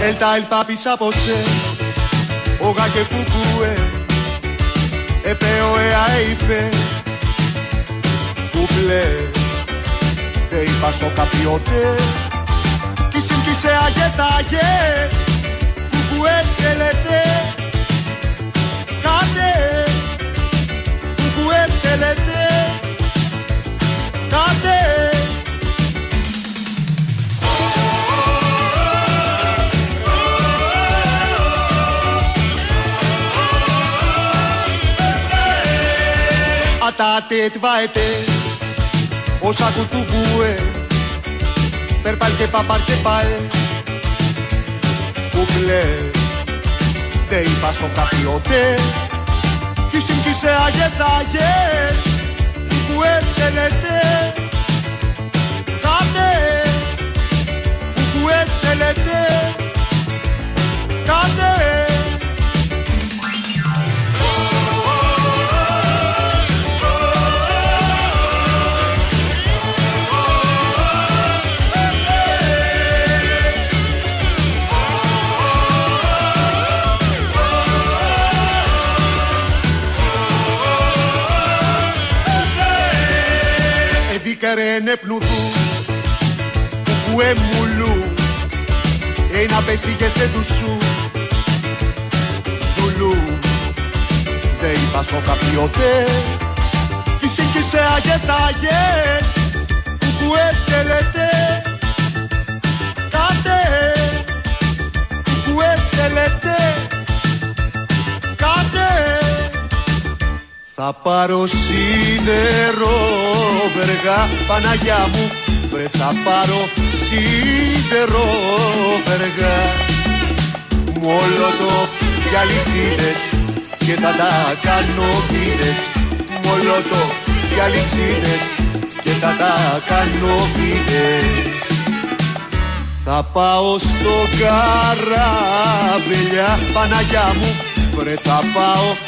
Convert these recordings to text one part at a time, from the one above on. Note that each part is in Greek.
Ελτα el papi sabose Oga que fukue Επέω εαείπε Κουπλέ Δεν είπα στο καπιότε Κι συμπτήσε αγετάγες Κουκουέ σε λέτε Κάτε Κουκουέ σε λέτε Κάτε Atate tvaete Όσα κουθουκούε Περπάλ και παπάρ και παλ Κουπλέ Δεν είπα σο καπιότε Κι συμπτήσε αγεθάγες Κουκουέ σε λέτε Κάτε Κουκουέ σε λέτε Κάτε Εδίκαρε νεπνουδού Κουκουέ μουλού Ένα πέσηγε σε του σου Ζουλού Δεν είπα σο καπιότε Κι σύγκυσε αγεθάγες Κουκουέ σε λέτε Κάτε Κουκουέ σε λέτε θα πάρω σίδερο βεργά Παναγιά μου. Βρε θα πάρω σίδερο βεργά. Μολότο για λυσίδες και θα τα κάνω βίδες Μολότο για λυσίδες και θα τα κάνω βίδες θα πάω στο καράβελιά Παναγιά μου. Βρε θα πάω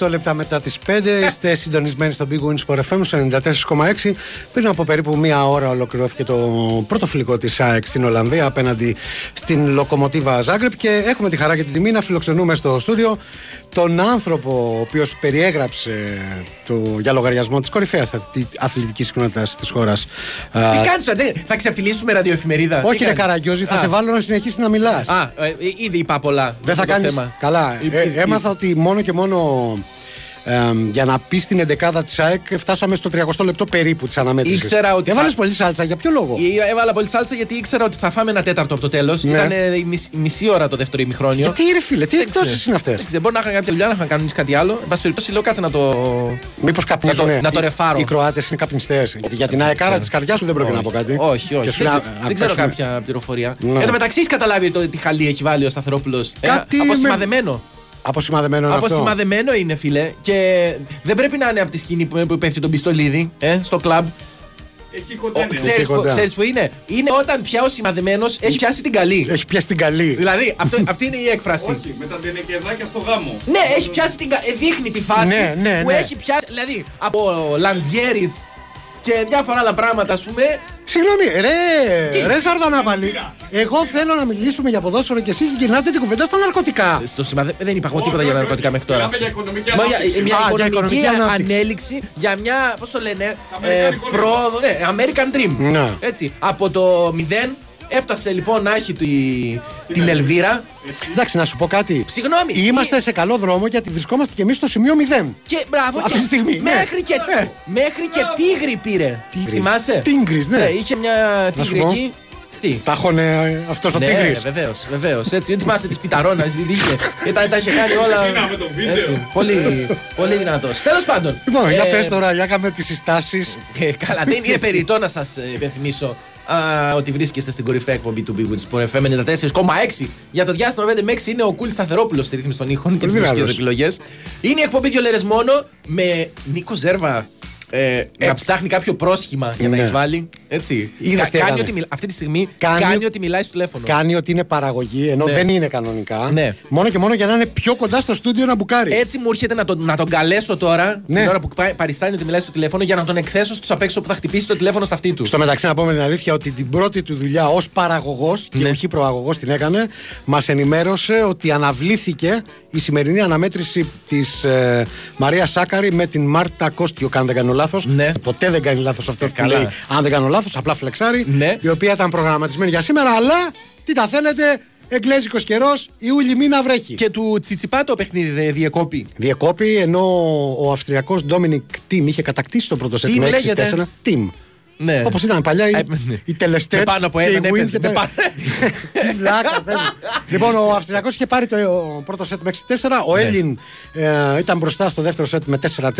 8 λεπτά μετά τις 5. Είστε συντονισμένοι στο Big Wins Sport FM στο 94,6. Πριν από περίπου μία ώρα ολοκληρώθηκε το πρώτο φιλικό της ΑΕΚ στην Ολλανδία απέναντι στην Λοκομοτίβα Ζάγκρεπ και έχουμε τη χαρά και την τιμή να φιλοξενούμε στο στούντιο τον άνθρωπο ο οποίος περιέγραψε το, για λογαριασμό της κορυφαίας αθλητικής κοινότητας της χώρας. Τι κάνεις, αντέ, θα ξεφτυλίσουμε ραδιοεφημερίδα. Όχι, Τι ρε κάνεις; Καραγκιόζη, θα Α. σε βάλω να συνεχίσεις να μιλάς. Α, ε, ήδη είπα πολλά. Δεν θα για το κάνει. θέμα. Καλά. Ε, Ε, ε, έμαθα ότι μόνο και μόνο εμ, για να πει την 11η της ΑΕΚ φτάσαμε στο 30 λεπτό περίπου της αναμέτρησης. Ήξερα ότι Έβαλες θα- πολύ σάλτσα. Για ποιο λόγο; Ε, Έβαλα πολύ σάλτσα γιατί ήξερα ότι θα φάμε ένα τέταρτο από το τέλος. Ναι. Ήταν ε, η μισή, μισή ώρα το δεύτερο ημιχρόνιο. Γιατί ρε φίλε, τι Δεν εκτόσεις ξέρω. είναι αυτές; Δεν ξέρω, μπορεί να είχαν κάποια δουλειά, να είχαν κάνει κάτι άλλο. Εν πάση περιπτώσει, λέω κάτσε να το. Μήπως καπνίζουν. Να το- να το οι- ρεφάρω. Οι Κροάτες είναι καπνιστές. Για την αεκάρα της καρδιάς σου δεν πρόκειται να πω κάτι. Όχι, Και όχι. σου Δεν, λέει, ξέρω- να δεν ξέρω πέσουμε. κάποια πληροφορία. Ναι. Εν τω μεταξύ, έχεις καταλάβει το, τι χαλί έχει βάλει ο Σταθερόπουλος. Κάτι με- αποσημαδεμένο. Αποσημαδεμένο είναι αυτό; Αποσημαδεμένο είναι, φίλε. Και δεν πρέπει να είναι από τη σκηνή που, που πέφτει τον πιστολίδι ε, στο κλαμπ. Εκεί κοντά είναι. Ξέρεις που, κοντά. ξέρεις που είναι; Είναι όταν πια ο σημαδεμένος έχει πιάσει την καλή. Έχει πιάσει την καλή. Δηλαδή, αυτό, αυτή είναι η έκφραση. Όχι, με τα ντενεκεδάκια στο γάμο. Ναι, έχει πιάσει την. κα- ε, Δείχνει τη φάση Ναι, ναι, που ναι. έχει πιάσει. Δηλαδή, από Λαντζιέρης και διάφορα άλλα πράγματα, ας πούμε. Συγγνώμη, ρε, Τι; ρε Σαρδανάπαλη. Εγώ θέλω να μιλήσουμε για ποδόσφαιρο και εσείς γυρνάτε την κουβέντα στα ναρκωτικά. Στο σημαδε... Δεν είπα εγώ τίποτα Όχι, για όχι, ναρκωτικά όχι. μέχρι τώρα. Μιλάμε για οικονομική Μα για, ανάπτυξη. μια Α, για οικονομική, οικονομική ανάπτυξη. ανέλυξη για μια, πώς το λένε, ε, Αμερικάνικο πρόοδο, ναι, American Dream. Ναι. Έτσι, από το 0 Έφτασε λοιπόν να έχει τη- την Ελβίρα. Εντάξει, να σου πω κάτι. Συγγνώμη. Είμαστε η- σε καλό δρόμο γιατί βρισκόμαστε κι εμείς στο σημείο 0. Και μπράβο. Αυτή και- τη στιγμή, ναι. Μέχρι και, Ναι. μέχρι και τίγρη πήρε. Τίγρη. Θυμάσαι; Τίγκρις, ναι. Είχε μια Να σου τίγρη πω. εκεί. Τι. Τα έχωνε αυτός ο Ναι, Τίγρης; βεβαίως, βεβαίως. Έτσι, δεν θυμάστε της πιταρώνα, τι είχε. Ε, Τα, τα είχε κάνει όλα. Τι να, με το βίντεο. Έτσι, πολύ, πολύ δυνατός. Τέλος πάντων. Λοιπόν, για ε, πες τώρα, για κάμε τις συστάσεις. ε, καλά, δεν είναι περιττό να σας υπενθυμίσω α, ότι βρίσκεστε στην κορυφαία εκπομπή του Big Woods Sport FM 94,6. Για το διάστημα 5 με 6 είναι ο Κούλης Σταθερόπουλος στη ρύθμιση των ήχων και τις Πολύ μουσικές δυνατός. επιλογές. Είναι η εκπομπή δύο λέρε μόνο με Νίκο Ζέρβα. Ε, να ψάχνει κάποιο πρόσχημα για να Ναι. εισβάλλει. Έτσι. Είδες τι κάνει έκανε. ότι, μιλ- αυτή τη στιγμή Κάνει- κάνει, ότι μιλάει στο τηλέφωνο. Κάνει ότι είναι παραγωγή, ενώ Ναι. δεν είναι κανονικά. Ναι. Μόνο και μόνο για να είναι πιο κοντά στο στούντιο να μπουκάρει. Έτσι μου έρχεται να τον, να τον καλέσω τώρα, Ναι. την ώρα που πα- παριστάνει ότι μιλάει στο τηλέφωνο, για να τον εκθέσω στους απ' έξω που θα χτυπήσει το τηλέφωνο στα αυτή του. Στο μεταξύ, να πούμε την αλήθεια ότι την πρώτη του δουλειά ως παραγωγός και Ναι. όχι προαγωγός την έκανε, μας ενημέρωσε ότι αναβλήθηκε η σημερινή αναμέτρηση της ε, Μαρίας Σάκαρη με την Μάρτα Κόστιο, αν δεν κάνω λάθος. Ναι. Ποτέ δεν κάνει λάθος αυτός που καλά. λέει, αν δεν κάνω λάθος, απλά φλεξάρει. Ναι. Η οποία ήταν προγραμματισμένη για σήμερα, αλλά τι τα θέλετε, εγγλέζικος καιρός, Ιούλη μήνα βρέχει. Και του Τσιτσιπά το παιχνίδι δε διεκόπη. Διεκόπη ενώ ο Αυστριακός Ντόμινικ Τιμ είχε κατακτήσει το πρώτο σετ Team με 6-4. λέγεται. Τιμ. Ναι. Όπως ήταν παλιά οι, Ε, ναι. οι τελεστέ. Με πάνω από έναν έπαιζε, με πάνω- Τι βλάκα παίζει. Λοιπόν, ο Αυστριακός είχε πάρει το ο πρώτο σετ με 6-4. Ο Ναι. Έλλην ε, ήταν μπροστά στο δεύτερο σετ με 4-3.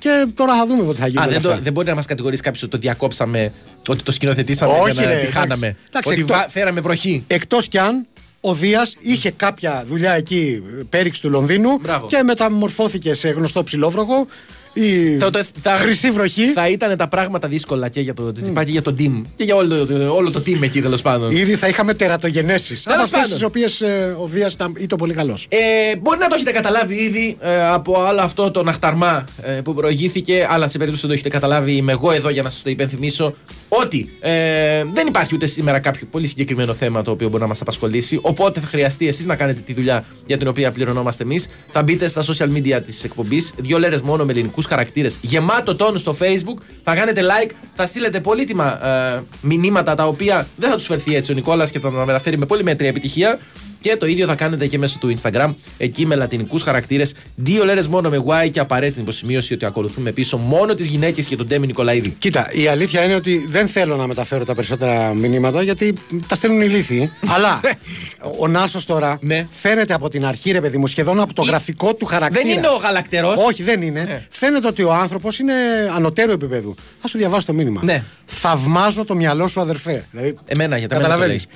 Και τώρα θα δούμε τι θα γίνει. Α, με δεν, το, αυτά. δεν μπορεί να μας κατηγορήσει κάποιος ότι το διακόψαμε, ότι το σκηνοθετήσαμε Όχι, για να ρε, τη εντάξει. χάναμε. Εντάξει, ότι εκτός- βα- φέραμε βροχή. Εκτός κι αν ο Δίας είχε κάποια δουλειά εκεί, πέριξ του Λονδίνου Μπράβο. και μεταμορφώθηκε σε γνωστό ψηλόβροχο. Η Θα το- θα- χρυσή βροχή. Θα ήταν τα πράγματα δύσκολα και για το Τσιτσιπά και για τον team. Και για όλο, το- όλο το team εκεί τέλος πάντων. Ήδη θα είχαμε τερατογενέσεις. Από Τέλος αυτές πάντων. τις οποίες ο Δίας ήταν, ήταν πολύ καλός. Ε, μπορεί να το έχετε καταλάβει ήδη ε, από όλο αυτό το ναχταρμά ε, που προηγήθηκε, αλλά σε περίπτωση που δεν το έχετε καταλάβει, είμαι εγώ εδώ για να σας το υπενθυμίσω ότι ε, δεν υπάρχει ούτε σήμερα κάποιο πολύ συγκεκριμένο θέμα το οποίο μπορεί να μας απασχολήσει. Οπότε θα χρειαστεί εσείς να κάνετε τη δουλειά για την οποία πληρωνόμαστε εμείς. Θα μπείτε στα social media της εκπομπής, δύο λέρες μόνο με ελληνικού χαρακτήρες, γεμάτο τόνο στο Facebook. Θα κάνετε like, θα στείλετε πολύτιμα ε, μηνύματα τα οποία δεν θα τους φερθεί έτσι ο Νικόλας και θα τα μεταφέρει με πολύ μέτρια επιτυχία. Και το ίδιο θα κάνετε και μέσω του Instagram, εκεί με λατινικούς χαρακτήρες. Δύο λέρες μόνο με Y και απαραίτητη υποσημείωση ότι ακολουθούμε πίσω μόνο τις γυναίκες και τον Ντέμι Νικολαίδη. Κοίτα, η αλήθεια είναι ότι δεν θέλω να μεταφέρω τα περισσότερα μηνύματα γιατί τα στέλνουν οι λύθοι. Αλλά ο Νάσος τώρα Ναι. φαίνεται από την αρχή, ρε παιδί μου, σχεδόν από το Ή- γραφικό του χαρακτήρα. Δεν είναι ο γαλακτερός. Όχι, δεν είναι. Ναι. Φαίνεται ότι ο άνθρωπος είναι ανωτέρου επίπεδου. Θα σου διαβάσω το μήνυμα. Ναι. Θαυμάζω το μυαλό σου, αδερφέ. Δηλαδή, Εμένα, γιατί εμένα το καταλαβαίνεις.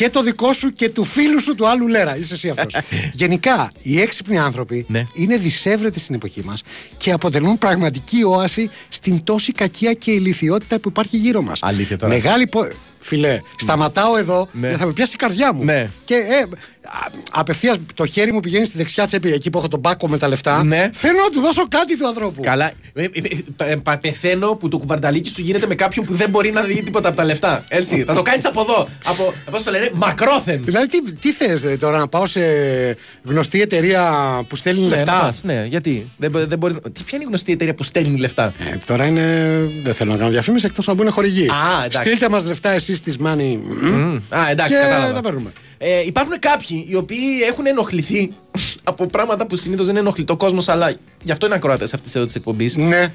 Και το δικό σου και του φίλου σου του άλλου Λέρα. Είσαι εσύ αυτός. Γενικά, οι έξυπνοι άνθρωποι Ναι. είναι δυσέβρετοι στην εποχή μας και αποτελούν πραγματική όαση στην τόση κακία και ηλικιότητα που υπάρχει γύρω μας. Αλήθεια τώρα. Μεγάλη πο... Φιλέ, σταματάω εδώ Ναι. γιατί θα με πιάσει η καρδιά μου. Ναι. Και ε, απευθείας το χέρι μου πηγαίνει στη δεξιά τσέπη, εκεί που έχω τον πάκο με τα λεφτά. Ναι. Θέλω να του δώσω κάτι του ανθρώπου. Καλά. Ε, ε, ε, πα- Πεθαίνω που το κουβαρνταλίκι σου γίνεται με κάποιον που δεν μπορεί να δει τίποτα από τα λεφτά. Έτσι. Θα το κάνεις από εδώ. Από, πώ το λένε, μακρόθεν. Δηλαδή, τι, τι θες τώρα, να πάω σε γνωστή εταιρεία που στέλνει Ναι, να λεφτά; πας, ναι, γιατί; Δεν, μπο- δεν μπορείς... Τι, ποια είναι η γνωστή εταιρεία που στέλνει λεφτά; Ε, τώρα είναι. Δεν θέλω να κάνω διαφήμιση εκτός να μπουν χορηγοί. Α, εντάξει. Στείλτε μας λεφτά εσείς τη Money. Μμ, Α, εντάξει, Και κατάλαβα. τα παίρνουμε. Ε, υπάρχουν κάποιοι οι οποίοι έχουν ενοχληθεί από πράγματα που συνήθως δεν ενοχλεί το κόσμος, αλλά γι' αυτό είναι ακροατές αυτής της εκπομπής. Ναι.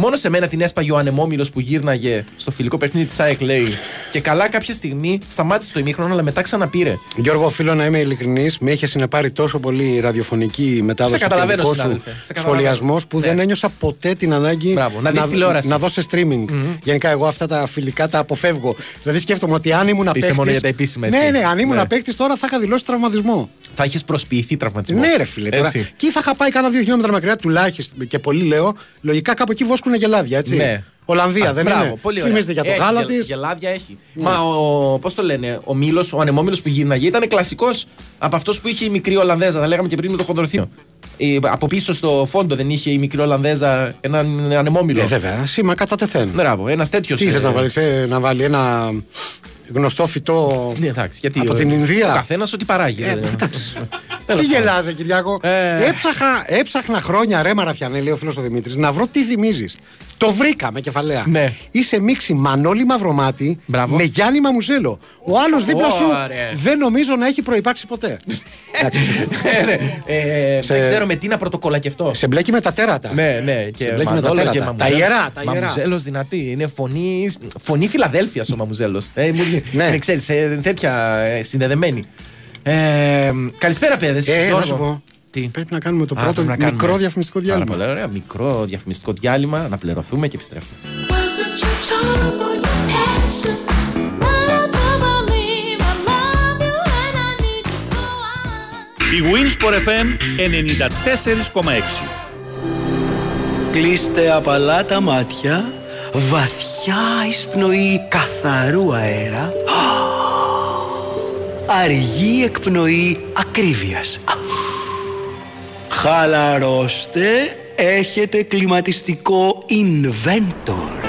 Μόνο σε μένα την έσπαγε ο ανεμόμυλος που γύρναγε στο φιλικό παιχνίδι της ΑΕΚ, λέει. Και καλά κάποια στιγμή σταμάτησε το ημίχρονο, αλλά μετά ξαναπήρε. Γιώργο, οφείλω να είμαι ειλικρινής. Με είχε συνεπάρει τόσο πολύ ραδιοφωνική μετάδοση Σε καταλαβαίνω, και δικό σου συνάδελφε. Σε καταλαβαίνω. σχολιασμός που Ναι. δεν ένιωσα ποτέ την ανάγκη Μπράβο, να δεις τηλεόραση. να δω σε streaming. Γενικά, εγώ αυτά τα φιλικά τα αποφεύγω. Δηλαδή, σκέφτομαι ότι αν ήμουν Είσαι παίκτης- μόνο για τα επίσημα, Ναι, εσύ. ναι, αν ήμουν Ναι. παίκτη τώρα θα είχα δηλώσει τραυματισμό. Θα είχες προσποιηθεί τραυματισμό. Ναι, ρε φίλε. Τώρα, Έτσι. και θα είχα πάει κάνα δύο χιλιόμετρα μακριά τουλάχιστον και πολύ λέω. Λογικά κάπου εκεί βόσκουν γελάδια, έτσι. Ναι. Ολλανδία, Α, δεν μπράβο, είναι; Πολύ ωραία. Φημίζεται για το Έχει, γάλα γελ- της. Γελάδια έχει. Μα ο. Πώς το λένε, ο Μήλος, ο ανεμόμυλος που γύρναγε ήταν κλασικός από αυτός που είχε η μικρή Ολλανδέζα. Τα λέγαμε και πριν με το χονδροθείο. Ε, από πίσω στο φόντο δεν είχε η μικρή Ολλανδέζα έναν ανεμόμυλο. Ε, βέβαια, σήμα κατά τεθέν. Μπράβο, ένας τέτοιος. Τι θες να βάλεις, ε, να βάλει ένα. γνωστό φυτό Ναι, εντάξει, γιατί από ο- την Ινδία; Ο καθένας ό,τι παράγει. Ε, δεν- εντάξει. Τέλος Τι πάντων. γελάζε, Κυριάκο. Ε. Έψαχα, έψαχνα χρόνια ρε Μαραθιανέ, λέει ο φίλος ο Δημήτρης, να βρω τι θυμίζεις. Το βρήκα με κεφαλαία. Ναι. Είσαι μίξη Μανώλη Μαυρομάτι Μπράβο. με Γιάννη Μαμουζέλο. Ο άλλος δίπλα σου Ωραία. δεν νομίζω να έχει προπάρξει ποτέ. Εντάξει. Ε, ναι. Ε, Σε- Δεν ξέρω με τι να πρωτοκολλακευτώ. Σε μπλέκει με τα τέρατα. Ναι, ναι. Και μπλέκει με τα Μανώλο τέρατα. και Τα Μαμουζέλο. ιερά, τα ιερά. Μαμουζέλος δυνατή. Είναι φωνή, φωνή Φιλαδέλφιας ο Μαμουζέλος. Ε, μου- Ναι. Είναι, ξέρεις, ε, τέτοια ε, συνδεδεμένη. Ε, καλησπέρα, παιδες. Ε, να σου πω. Τι; Πρέπει να κάνουμε το Α, πρώτο πρέπει να κάνουμε. μικρό διαφημιστικό Πάρα διάλειμμα. πολύ ωραία. Μικρό διαφημιστικό διάλειμμα. Να πληρωθούμε και επιστρέφουμε. Was it your charm or your passion? It's not to believe I love you and I need you so I. Η Winsport FM 94,6. Κλείστε απαλά τα μάτια, βαθιά εισπνοή καθαρού αέρα, αργή εκπνοή ακρίβειας. Χαλαρώστε, έχετε κλιματιστικό Inventor.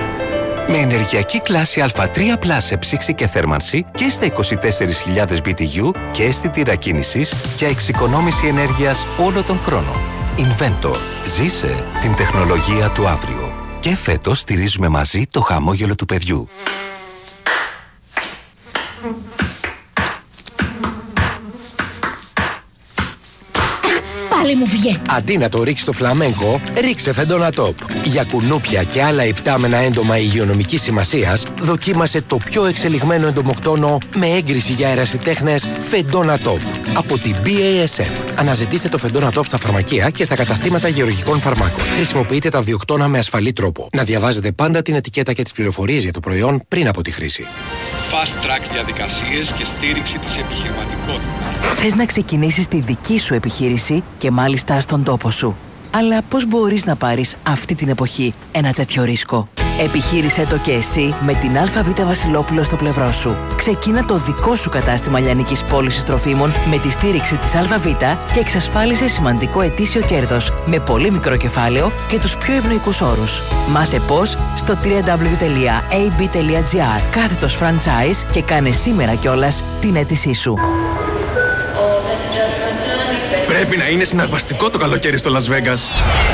Με ενεργειακή κλάση Α3 Plus σε ψήξη και θέρμανση και στα 24.000 BTU και αίσθητη κίνησης για εξοικονόμηση ενέργειας όλο τον χρόνο. Inventor. Ζήσε την τεχνολογία του αύριο. Και φέτος στηρίζουμε μαζί το χαμόγελο του παιδιού. Πάλι μου βγαίνει. Αντί να το ρίξεις στο φλαμέγκο, ρίξε φεντόνα τόπ. Για κουνούπια και άλλα υπτάμενα έντομα υγειονομικής σημασίας, δοκίμασε το πιο εξελιγμένο εντομοκτόνο με έγκριση για αερασιτέχνε φεντόνα τόπ. Από την BASF. Αναζητήστε το φεντόνα τόπ στα φαρμακεία και στα καταστήματα γεωργικών φαρμάκων. Χρησιμοποιείτε τα βιοκτώνα με ασφαλή τρόπο. Να διαβάζετε πάντα την ετικέτα και τις πληροφορίες για το προϊόν πριν από τη χρήση. fast track διαδικασίες και στήριξη της επιχειρηματικότητας. Θες να ξεκινήσεις τη δική σου επιχείρηση και μάλιστα στον τόπο σου. Αλλά πώς μπορείς να πάρεις αυτή την εποχή ένα τέτοιο ρίσκο; Επιχείρησέ το και εσύ με την ΑΒ Βασιλόπουλο στο πλευρό σου. Ξεκίνα το δικό σου κατάστημα λιανικής πώλησης τροφίμων με τη στήριξη της ΑΒ και εξασφάλισε σημαντικό ετήσιο κέρδος με πολύ μικρό κεφάλαιο και τους πιο ευνοϊκούς όρους. Μάθε πώς στο www.ab.gr κάθετος franchise και κάνε σήμερα κιόλας την αίτησή σου. Πρέπει να είναι συναρπαστικό το καλοκαίρι στο Las Vegas.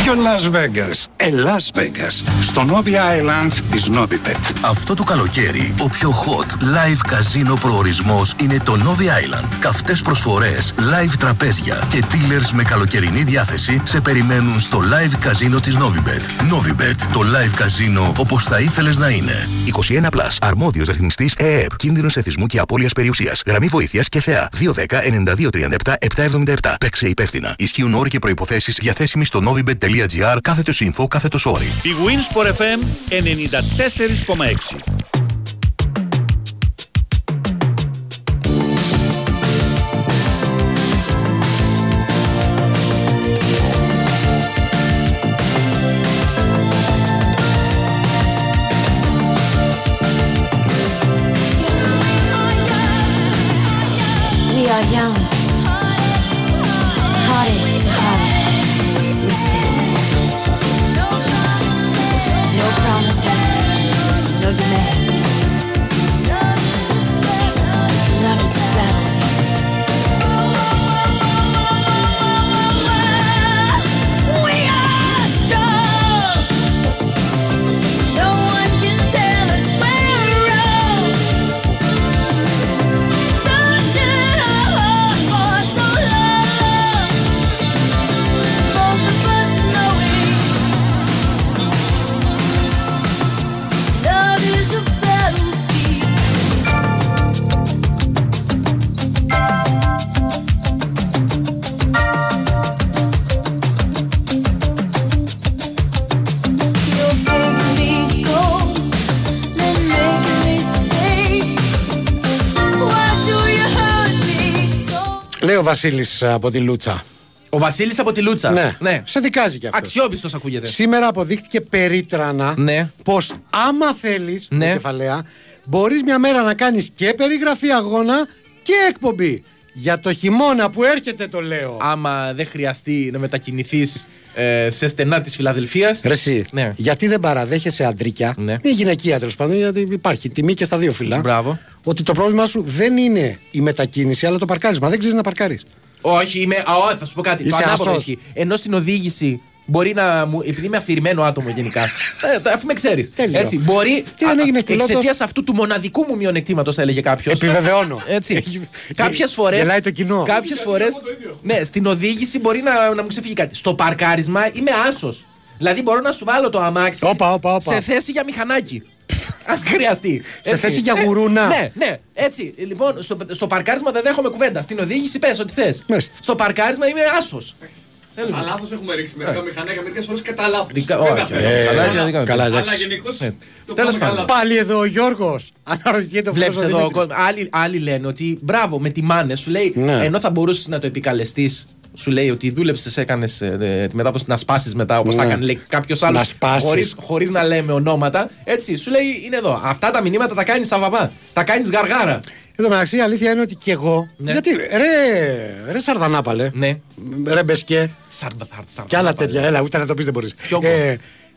Ποιο Las Vegas; Ε, Las Vegas. Στο Novia Island της Novibet. Αυτό το καλοκαίρι, ο πιο hot live καζίνο προορισμός είναι το Novi Island. Καυτές προσφορές, live τραπέζια και dealers με καλοκαιρινή διάθεση σε περιμένουν στο live καζίνο της Novibet. Novibet, το live καζίνο όπως θα ήθελες να είναι. 21 Plus. Αρμόδιος ρυθμιστής ΕΕΠ. Κίνδυνος εθισμού και απώλειας περιουσίας. Γραμμή βοήθειας και θεά. 210-9237-777. Παίξε υπεύθυνα. Ισχύουν όροι και προϋποθέσεις διαθέσιμοι στο novibet.gr κάθετος info κάθετος όροι. Η Winsport FM 94,6. Βασίλης από τη Λούτσα. Ο Βασίλης από τη Λούτσα. Ναι. Σε δικάζει κι αυτός. Αξιόπιστος ακούγεται. Σήμερα αποδείχτηκε περίτρανα Ναι. πως άμα θέλεις, Ναι. με κεφαλαία, μπορείς μια μέρα να κάνεις και περιγραφή αγώνα και εκπομπή. Για το χειμώνα που έρχεται το λέω. Άμα δεν χρειαστεί να μετακινηθείς ε, σε στενά της Φιλαδελφίας. Ρε εσύ, Ναι. γιατί δεν παραδέχεσαι αντρίκια, Ναι. ή γυναικεία τέλο πάντων, γιατί υπάρχει τιμή και στα δύο φύλλα. Μπράβο. Ότι το πρόβλημά σου δεν είναι η μετακίνηση, αλλά το παρκάρισμα. Δεν ξέρεις να παρκάρεις. Όχι, είμαι. Α, όχι, θα σου πω κάτι. Είσαι το ανάποδο ασός. ισχύει. Ενώ στην οδήγηση μπορεί να μου. Επειδή είμαι αφηρημένο άτομο γενικά. ε, το- αφού με ξέρεις. Τέλειο. Έτσι, μπορεί. Τι δεν έγινες πιλότος; Εξαιτίας αυτού του μοναδικού μου μειονεκτήματος, θα έλεγε κάποιος. Επιβεβαιώνω. Έτσι. Κάποιες φορέ. Γελάει το κοινό. Κάποιες φορέ. Ναι, στην οδήγηση μπορεί να, να μου ξεφύγει κάτι. Στο παρκάρισμα είμαι άσος. Δηλαδή μπορώ να σου βάλω το αμάξι Όπα, όπα, όπα. σε θέση για μηχανάκι. Αν χρειαστεί. Σε Έτσι. θέση για γουρούνα. Ναι, ναι. Έτσι. Λοιπόν, στο, στο παρκάρισμα δεν δέχομαι κουβέντα. Στην οδήγηση πες ό,τι θες. Μάλιστα. Στο παρκάρισμα είμαι άσος. Τα λάθος έχουμε ρίξει μερικά μηχανάκια μερικές φορές κατά λάθος. Δικα- όχι, ε, καλά και δικά μου. καλά, Αλλά εντάξει. γενικώ. Τέλος πάντων. Πάλι εδώ ο Γιώργος. Αναρωτιέται ο Βλέπεις φίλος ο εδώ, Δημήτρης. κο- άλλοι, άλλοι λένε ότι μπράβο, με τιμάνε. Σου λέει, Ναι. ενώ θα μπορούσες να το επικαλεστείς, σου λέει ότι δούλεψες, έκανες τη μετάδοση να σπάσεις μετά, όπως Ναι. θα έκανε κάποιος άλλος. Να σπάσεις. Χωρί χωρίς να λέμε ονόματα. Έτσι, σου λέει, είναι εδώ. Αυτά τα μηνύματα τα κάνεις σαβαβά. Τα κάνεις γαργάρα. Εν τω μεταξύ η αλήθεια είναι ότι και εγώ. Ναι. Γιατί ρε, ρε Σαρδανάπαλε. Ναι. Ρε Μπεσκέ. Σαρδα- σαρδα- Και άλλα τέτοια. Έλα, ούτε να το πεις δεν μπορείς. Ποιο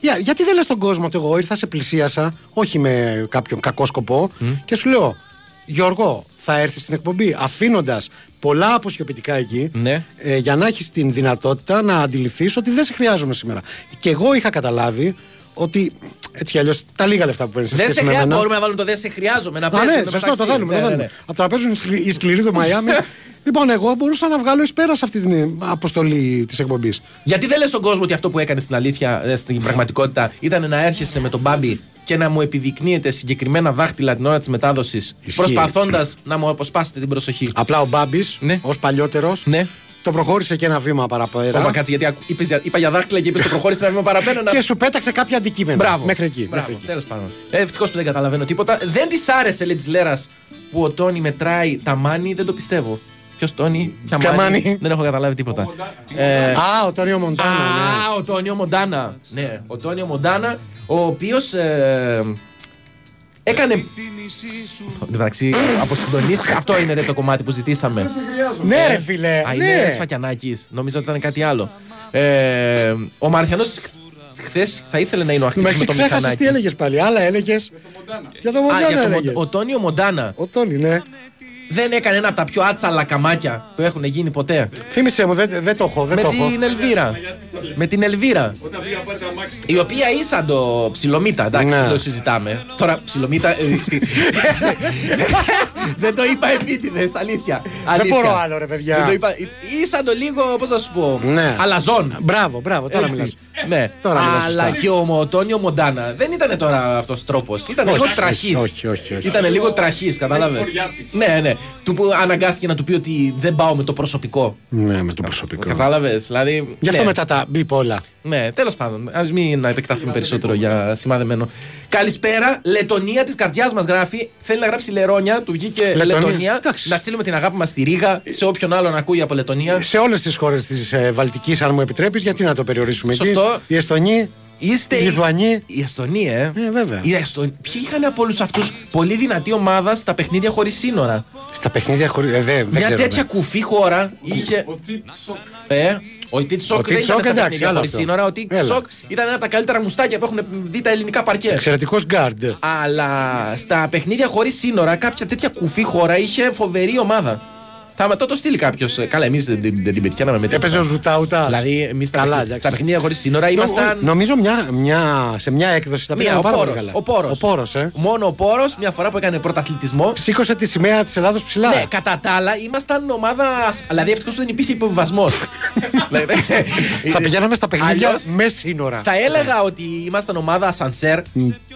για, γιατί δεν λες τον κόσμο ότι εγώ ήρθα, σε πλησίασα, όχι με κάποιον κακό σκοπό, και σου λέω, Γιώργο, θα έρθεις στην εκπομπή αφήνοντας πολλά αποσιοποιητικά εκεί, Ναι. ε, για να έχεις την δυνατότητα να αντιληφθείς ότι δεν σε χρειάζομαι σήμερα. Και εγώ είχα καταλάβει ότι έτσι κι αλλιώς τα λίγα λεφτά που παίρνεις σε Δεν σε σχέση με χρειάζεται. μένα. Μπορούμε να βάλουμε το δεν σε χρειάζομαι. Να Α, παίζει ναι, το σωστό, μεταξύ. το θέλουμε. Ναι, το ναι, θέλουμε. ναι. Από το να παίζουν οι σκλη- οι σκληροί του Μαϊάμι. λοιπόν, εγώ μπορούσα να βγάλω εις πέρας σε αυτή την ε, αποστολή της εκπομπής. Γιατί δεν λες στον κόσμο ότι αυτό που έκανε στην αλήθεια, ε, στην πραγματικότητα, ήταν να έρχεσαι με τον Μπάμπι και να μου επιδεικνύετε συγκεκριμένα δάχτυλα την ώρα της μετάδοσης, Ισχύει. προσπαθώντας να μου αποσπάσετε την προσοχή. Απλά ο Μπάμπης, Ναι. ως παλιότερος, Ναι. Το προχώρησε και ένα βήμα παραπέρα. Όπα, κάτσε, γιατί ακου- είπες για- είπα για δάχτυλα και είπες το προχώρησε ένα βήμα παραπέρα. Να... Και σου πέταξε κάποια αντικείμενα. Μπράβο. Μέχρι εκεί. Μπράβο, μέχρι εκεί. τέλος πάντων. Ε, Ευτυχώς που δεν καταλαβαίνω τίποτα. Δεν της άρεσε, λέει της Λέρας, που ο Τόνι μετράει τα μάνι, δεν το πιστεύω. Ποιος Τόνι, ποια Ποια μάνι. μάνι; Δεν έχω καταλάβει τίποτα. Ε, Α, ο Τόνιο Μοντάνα. ναι. Α, ο Τόνιο Μοντάνα. Ναι, ο Τόνιο Μοντάνα, ο οποίος. Ε, έκανε. Εν τω μεταξύ, αποσυντονίστηκε. Αυτό είναι ρε, το κομμάτι που ζητήσαμε. Ναι, ρε φίλε. Α, ναι. είναι Σφακιανάκης. Νομίζω ότι ήταν κάτι άλλο. Ε, ο Μαρθιανός χθες θα ήθελε να είναι ο Με αχτύπης με το ξέχασες μηχανάκι. τι έλεγες πάλι. Άλλα έλεγες. Για το Α, Μοντάνα για το έλεγες. Μον- ο Τόνιο Μοντάνα Ο Τόνι, ναι. Δεν έκανε ένα από τα πιο άτσαλα καμάκια που έχουν γίνει ποτέ. Θύμησε μου, δεν, δεν το έχω. Δεν με το έχω. την Ελβίρα. με την Ελβίρα. Όταν πήγα πάρει τα μάξι. Η οποία ήσαν το ψιλομύτα, εντάξει, Ναι. δεν το συζητάμε. Τώρα ψιλομύτα. Ε, τι- δεν το είπα επίτηδες, αλήθεια. αλήθεια. μπορώ άλλο, ρε, παιδιά. Δεν το είπα. Ήσαν το λίγο, πώς να σου πω. Ναι. Αλαζόν. Μπράβο, μπράβο, τώρα Έτσι. μιλάς. Ναι, Τώρα μιλάς αλλά σωστά. και ο Μοτόνιο Μοντάνα δεν ήταν τώρα αυτός τρόπος. Ήταν Όχι, λίγο όχι, τραχής. όχι, όχι, όχι. Ήταν λίγο τραχής, κατάλαβες; Ναι, ναι. Του που αναγκάστηκε να του πει ότι δεν πάω με το προσωπικό. Ναι, με το προσωπικό. Κατάλαβες; Δηλαδή. Γι' αυτό ναι. μετά τα μπίπ όλα. Ναι, τέλος πάντων. Α μην επεκταθούμε περισσότερο για σημαδεμένο. Καλησπέρα. Λετωνία της καρδιάς μας γράφει. Θέλει να γράψει Λερόνια, του βγήκε Λετωνία. Λετωνία. Να στείλουμε την αγάπη μας στη Ρήγα, σε όποιον άλλον ακούει από Λετωνία. Σε όλες τις χώρες της ε, Βαλτικής, αν μου επιτρέπεις, γιατί να το περιορίσουμε Σωστό. εκεί. Οι Εστονοί, Είστε οι Λιθουανοί; Η Εστονία, ε. Ε, βέβαια. Η Εστο... Ποιοι είχαν από όλους αυτούς πολύ δυνατή ομάδα στα παιχνίδια χωρίς σύνορα; Στα παιχνίδια χωρίς. Ε, δεν, δεν Μια ξέρω, τέτοια ναι. κουφή χώρα είχε. Ε, ο Τίτσοκ Ο δεν ήταν Τίτσοκ, στα εντάξει, παιχνίδια άλλο χωρίς αυτό. σύνορα. Ο Έλα. Τίτσοκ ήταν ένα από τα καλύτερα μουστάκια που έχουν δει τα ελληνικά παρκέ. Εξαιρετικός γκάρντ. Αλλά στα παιχνίδια χωρίς σύνορα, κάποια τέτοια κουφή χώρα είχε φοβερή ομάδα. Θα με το, το στείλει κάποιος. Καλά, εμείς δεν, δεν, δεν την πετυχαίναμε με Έπαιζε ο Ζουτάουτα. Δηλαδή, εμείς στα, Καλά, παιχνίδια- εντάξει. στα παιχνίδια χωρίς σύνορα ήμασταν. Νομίζω μια, μια, σε μια έκδοση τα Μία, πήγαμε ο πάρα πολύ Πόρος, καλά. ο Πόρος. Ο Πόρος, ε. Μόνο ο Πόρος, μια φορά που έκανε πρωταθλητισμό. Σήκωσε τη σημαία της Ελλάδος ψηλά. Ναι, κατά τα άλλα ήμασταν ομάδα. Δηλαδή, ευτυχώς που δεν υπήρχε υποβιβασμός. Θα πηγαίναμε στα παιχνίδια Αλλιώς, με σύνορα. Θα έλεγα ότι ήμασταν ομάδα ασανσέρ,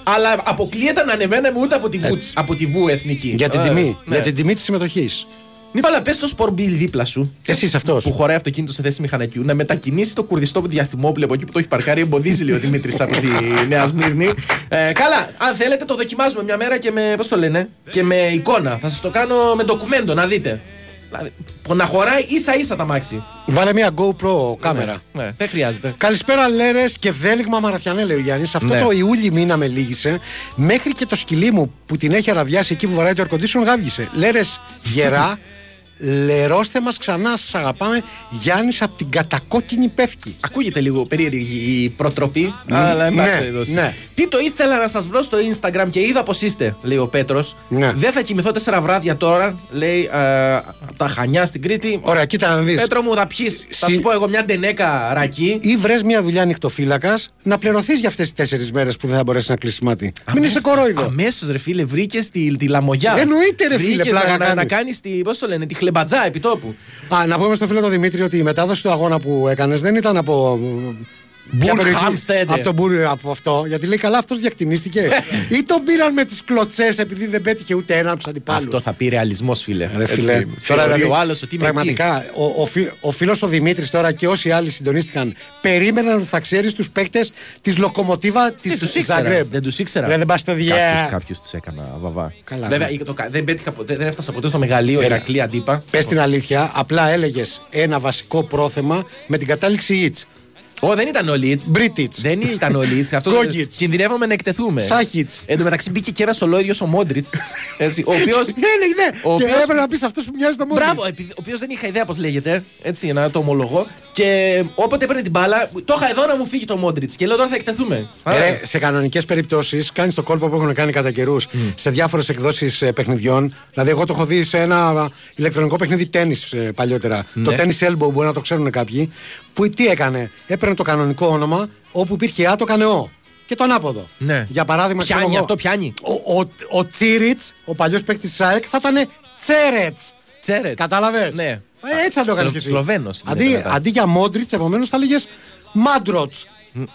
αλλά αποκλείεται να ανεβαίναμε ούτε από τη Βου, από τη Βου εθνική. Για την Ε, τιμή. ναι. Για την τιμή της συμμετοχής. Νίκο, αλλά πες το σπορμπίλ δίπλα σου. Εσύ αυτός. Που χωράει αυτοκίνητο σε θέση μηχανακιού να μετακινήσει το κουρδιστό διαστημόπλαιο από εκεί που το έχει παρκάρει. Εμποδίζει, λέει ο Δημήτρης από τη Νέα Σμύρνη. Ε, καλά, αν θέλετε το δοκιμάζουμε μια μέρα και με. Πώς το λένε, και με εικόνα. Θα σας το κάνω με ντοκουμέντο να δείτε. Δηλαδή, να χωράει ίσα ίσα τα μάξι. Βάλε μια GoPro κάμερα. Ναι, δεν χρειάζεται. Καλησπέρα, Λέρες και βέλιγμα Μαραθιανέ, λέει ο Γιάννης. Αυτό Ναι. το Ιούλη μήνα με λύγησε. Μέχρι και το σκυλί μου που την έχει αραδιάσει εκεί που βαράει το air condition γάβγισε. Λέρες γερά Λερώστε μας ξανά, σας αγαπάμε. Γιάννης από την κατακόκκινη πεύκη. Ακούγεται λίγο περίεργη η προτροπή, αλλά εν ναι, πάση περιπτώσει. ναι. Τι το ήθελα να σας βρω στο Instagram και είδα πως είστε, λέει ο Πέτρος. Ναι. Δεν θα κοιμηθώ τέσσερα βράδια τώρα, λέει ε, από τα Χανιά στην Κρήτη. Ωραία, κοίτα να δεις. Πέτρο μου, θα πιεις. Θα σου πω εγώ μια ντενέκα ρακί. Ή βρες μια δουλειά νυχτοφύλακας να πληρωθείς για αυτές τις τέσσερις μέρες που δεν θα μπορέσεις να κλείσει μάτι. Μην είσαι κορόιδο. Αμέσως, ρε φίλε, βρήκες τη, τη λαμογιά. Εννοείται, ρε φίλε, Βρήκες πλάκα να, να, να κάνεις. κάνεις τη. Πώς το λένε, τη χλεμπατζά επί τόπου. Α, να πούμε στο φίλο τον Δημήτρη ότι η μετάδοση του αγώνα που έκανες δεν ήταν από. Ποια περιοχή; Χάμστεντε. Από, τον Μπούρ, από αυτό. Γιατί λέει καλά, αυτός διακτηνίστηκε. ή τον πήραν με τις κλωτσές επειδή δεν πέτυχε ούτε έναν από τους αντιπάλους. Αυτό θα πει ρεαλισμός, φίλε. Ρε φίλε, Έτσι, τώρα θεωρεί δηλαδή, ο άλλος ότι είμαι εκεί. πραγματικά ο, ο, φι- ο φίλος ο Δημήτρης τώρα και όσοι άλλοι συντονίστηκαν περίμεναν ότι θα ξέρεις τους παίκτες της λοκομοτίβα της Δεν τους ήξερα. Ζαγκρέμπ. Δεν τους ήξερα. Ρε, δεν πας στο διέ. Κάποιου τους έκανα βαβά. Καλά, Βέβαια, ναι. το κα- δεν, πέτυχα, ποτέ- δεν έφτασα ποτέ στο μεγαλείο Έλα. Ηρακλή αντίπα. Πες την αλήθεια, απλά έλεγες ένα βασικό πρόθεμα με την κατάληξη Ιτς. Ω, δεν ήταν ο Λίτς. Μπρίτιτς. Δεν ήταν ο Λίτς. Αυτό Γκόγκιτς. κινδυνεύαμε να εκτεθούμε. Σάχιτς. Εν τω μεταξύ μπήκε και ένα ολόιδιο ο Μόντριτς. Ο οποίο. Ναι, ναι, Ο Και οποίος- έπρεπε να πεις αυτός που μοιάζει το μόνο. Μπράβο, επειδή- ο οποίος δεν είχα ιδέα πώς λέγεται. Έτσι, να το ομολογώ. Και όποτε έπαιρνε την μπάλα, το είχα εδώ να μου φύγει το Μόντριτς. Και λέω τώρα θα εκτεθούμε. Ε, Ρε, σε κανονικές περιπτώσεις κάνεις το κόλπο που έχουν κάνει κατά καιρούς σε διάφορες εκδόσεις παιχνιδιών. Δηλαδή, εγώ το έχω δει σε ένα ηλεκτρονικό παιχνίδι τέννη παλιότερα. Ναι. Το tennis elbow μπορεί να το ξέρουν κάποιοι. Που τι έκανε, έπαιρνε το κανονικό όνομα, όπου υπήρχε Α, το έκανε Ο. Και το ανάποδο. Ναι. Για παράδειγμα, ξέρω Πιάνει εγώ, αυτό, πιάνει. Ο, ο, ο Τσίριτς, ο παλιός παίκτης της ΑΕΚ, θα ήταν Τσέρετς. Τσέρετς. Κατάλαβες; Ναι. Ε, έτσι θα το έκανες και εσύ. Σλοβαίνος είναι Αντί, μετά. αντί για Μόντριτς, επομένως θα έλεγες Μάντροτς.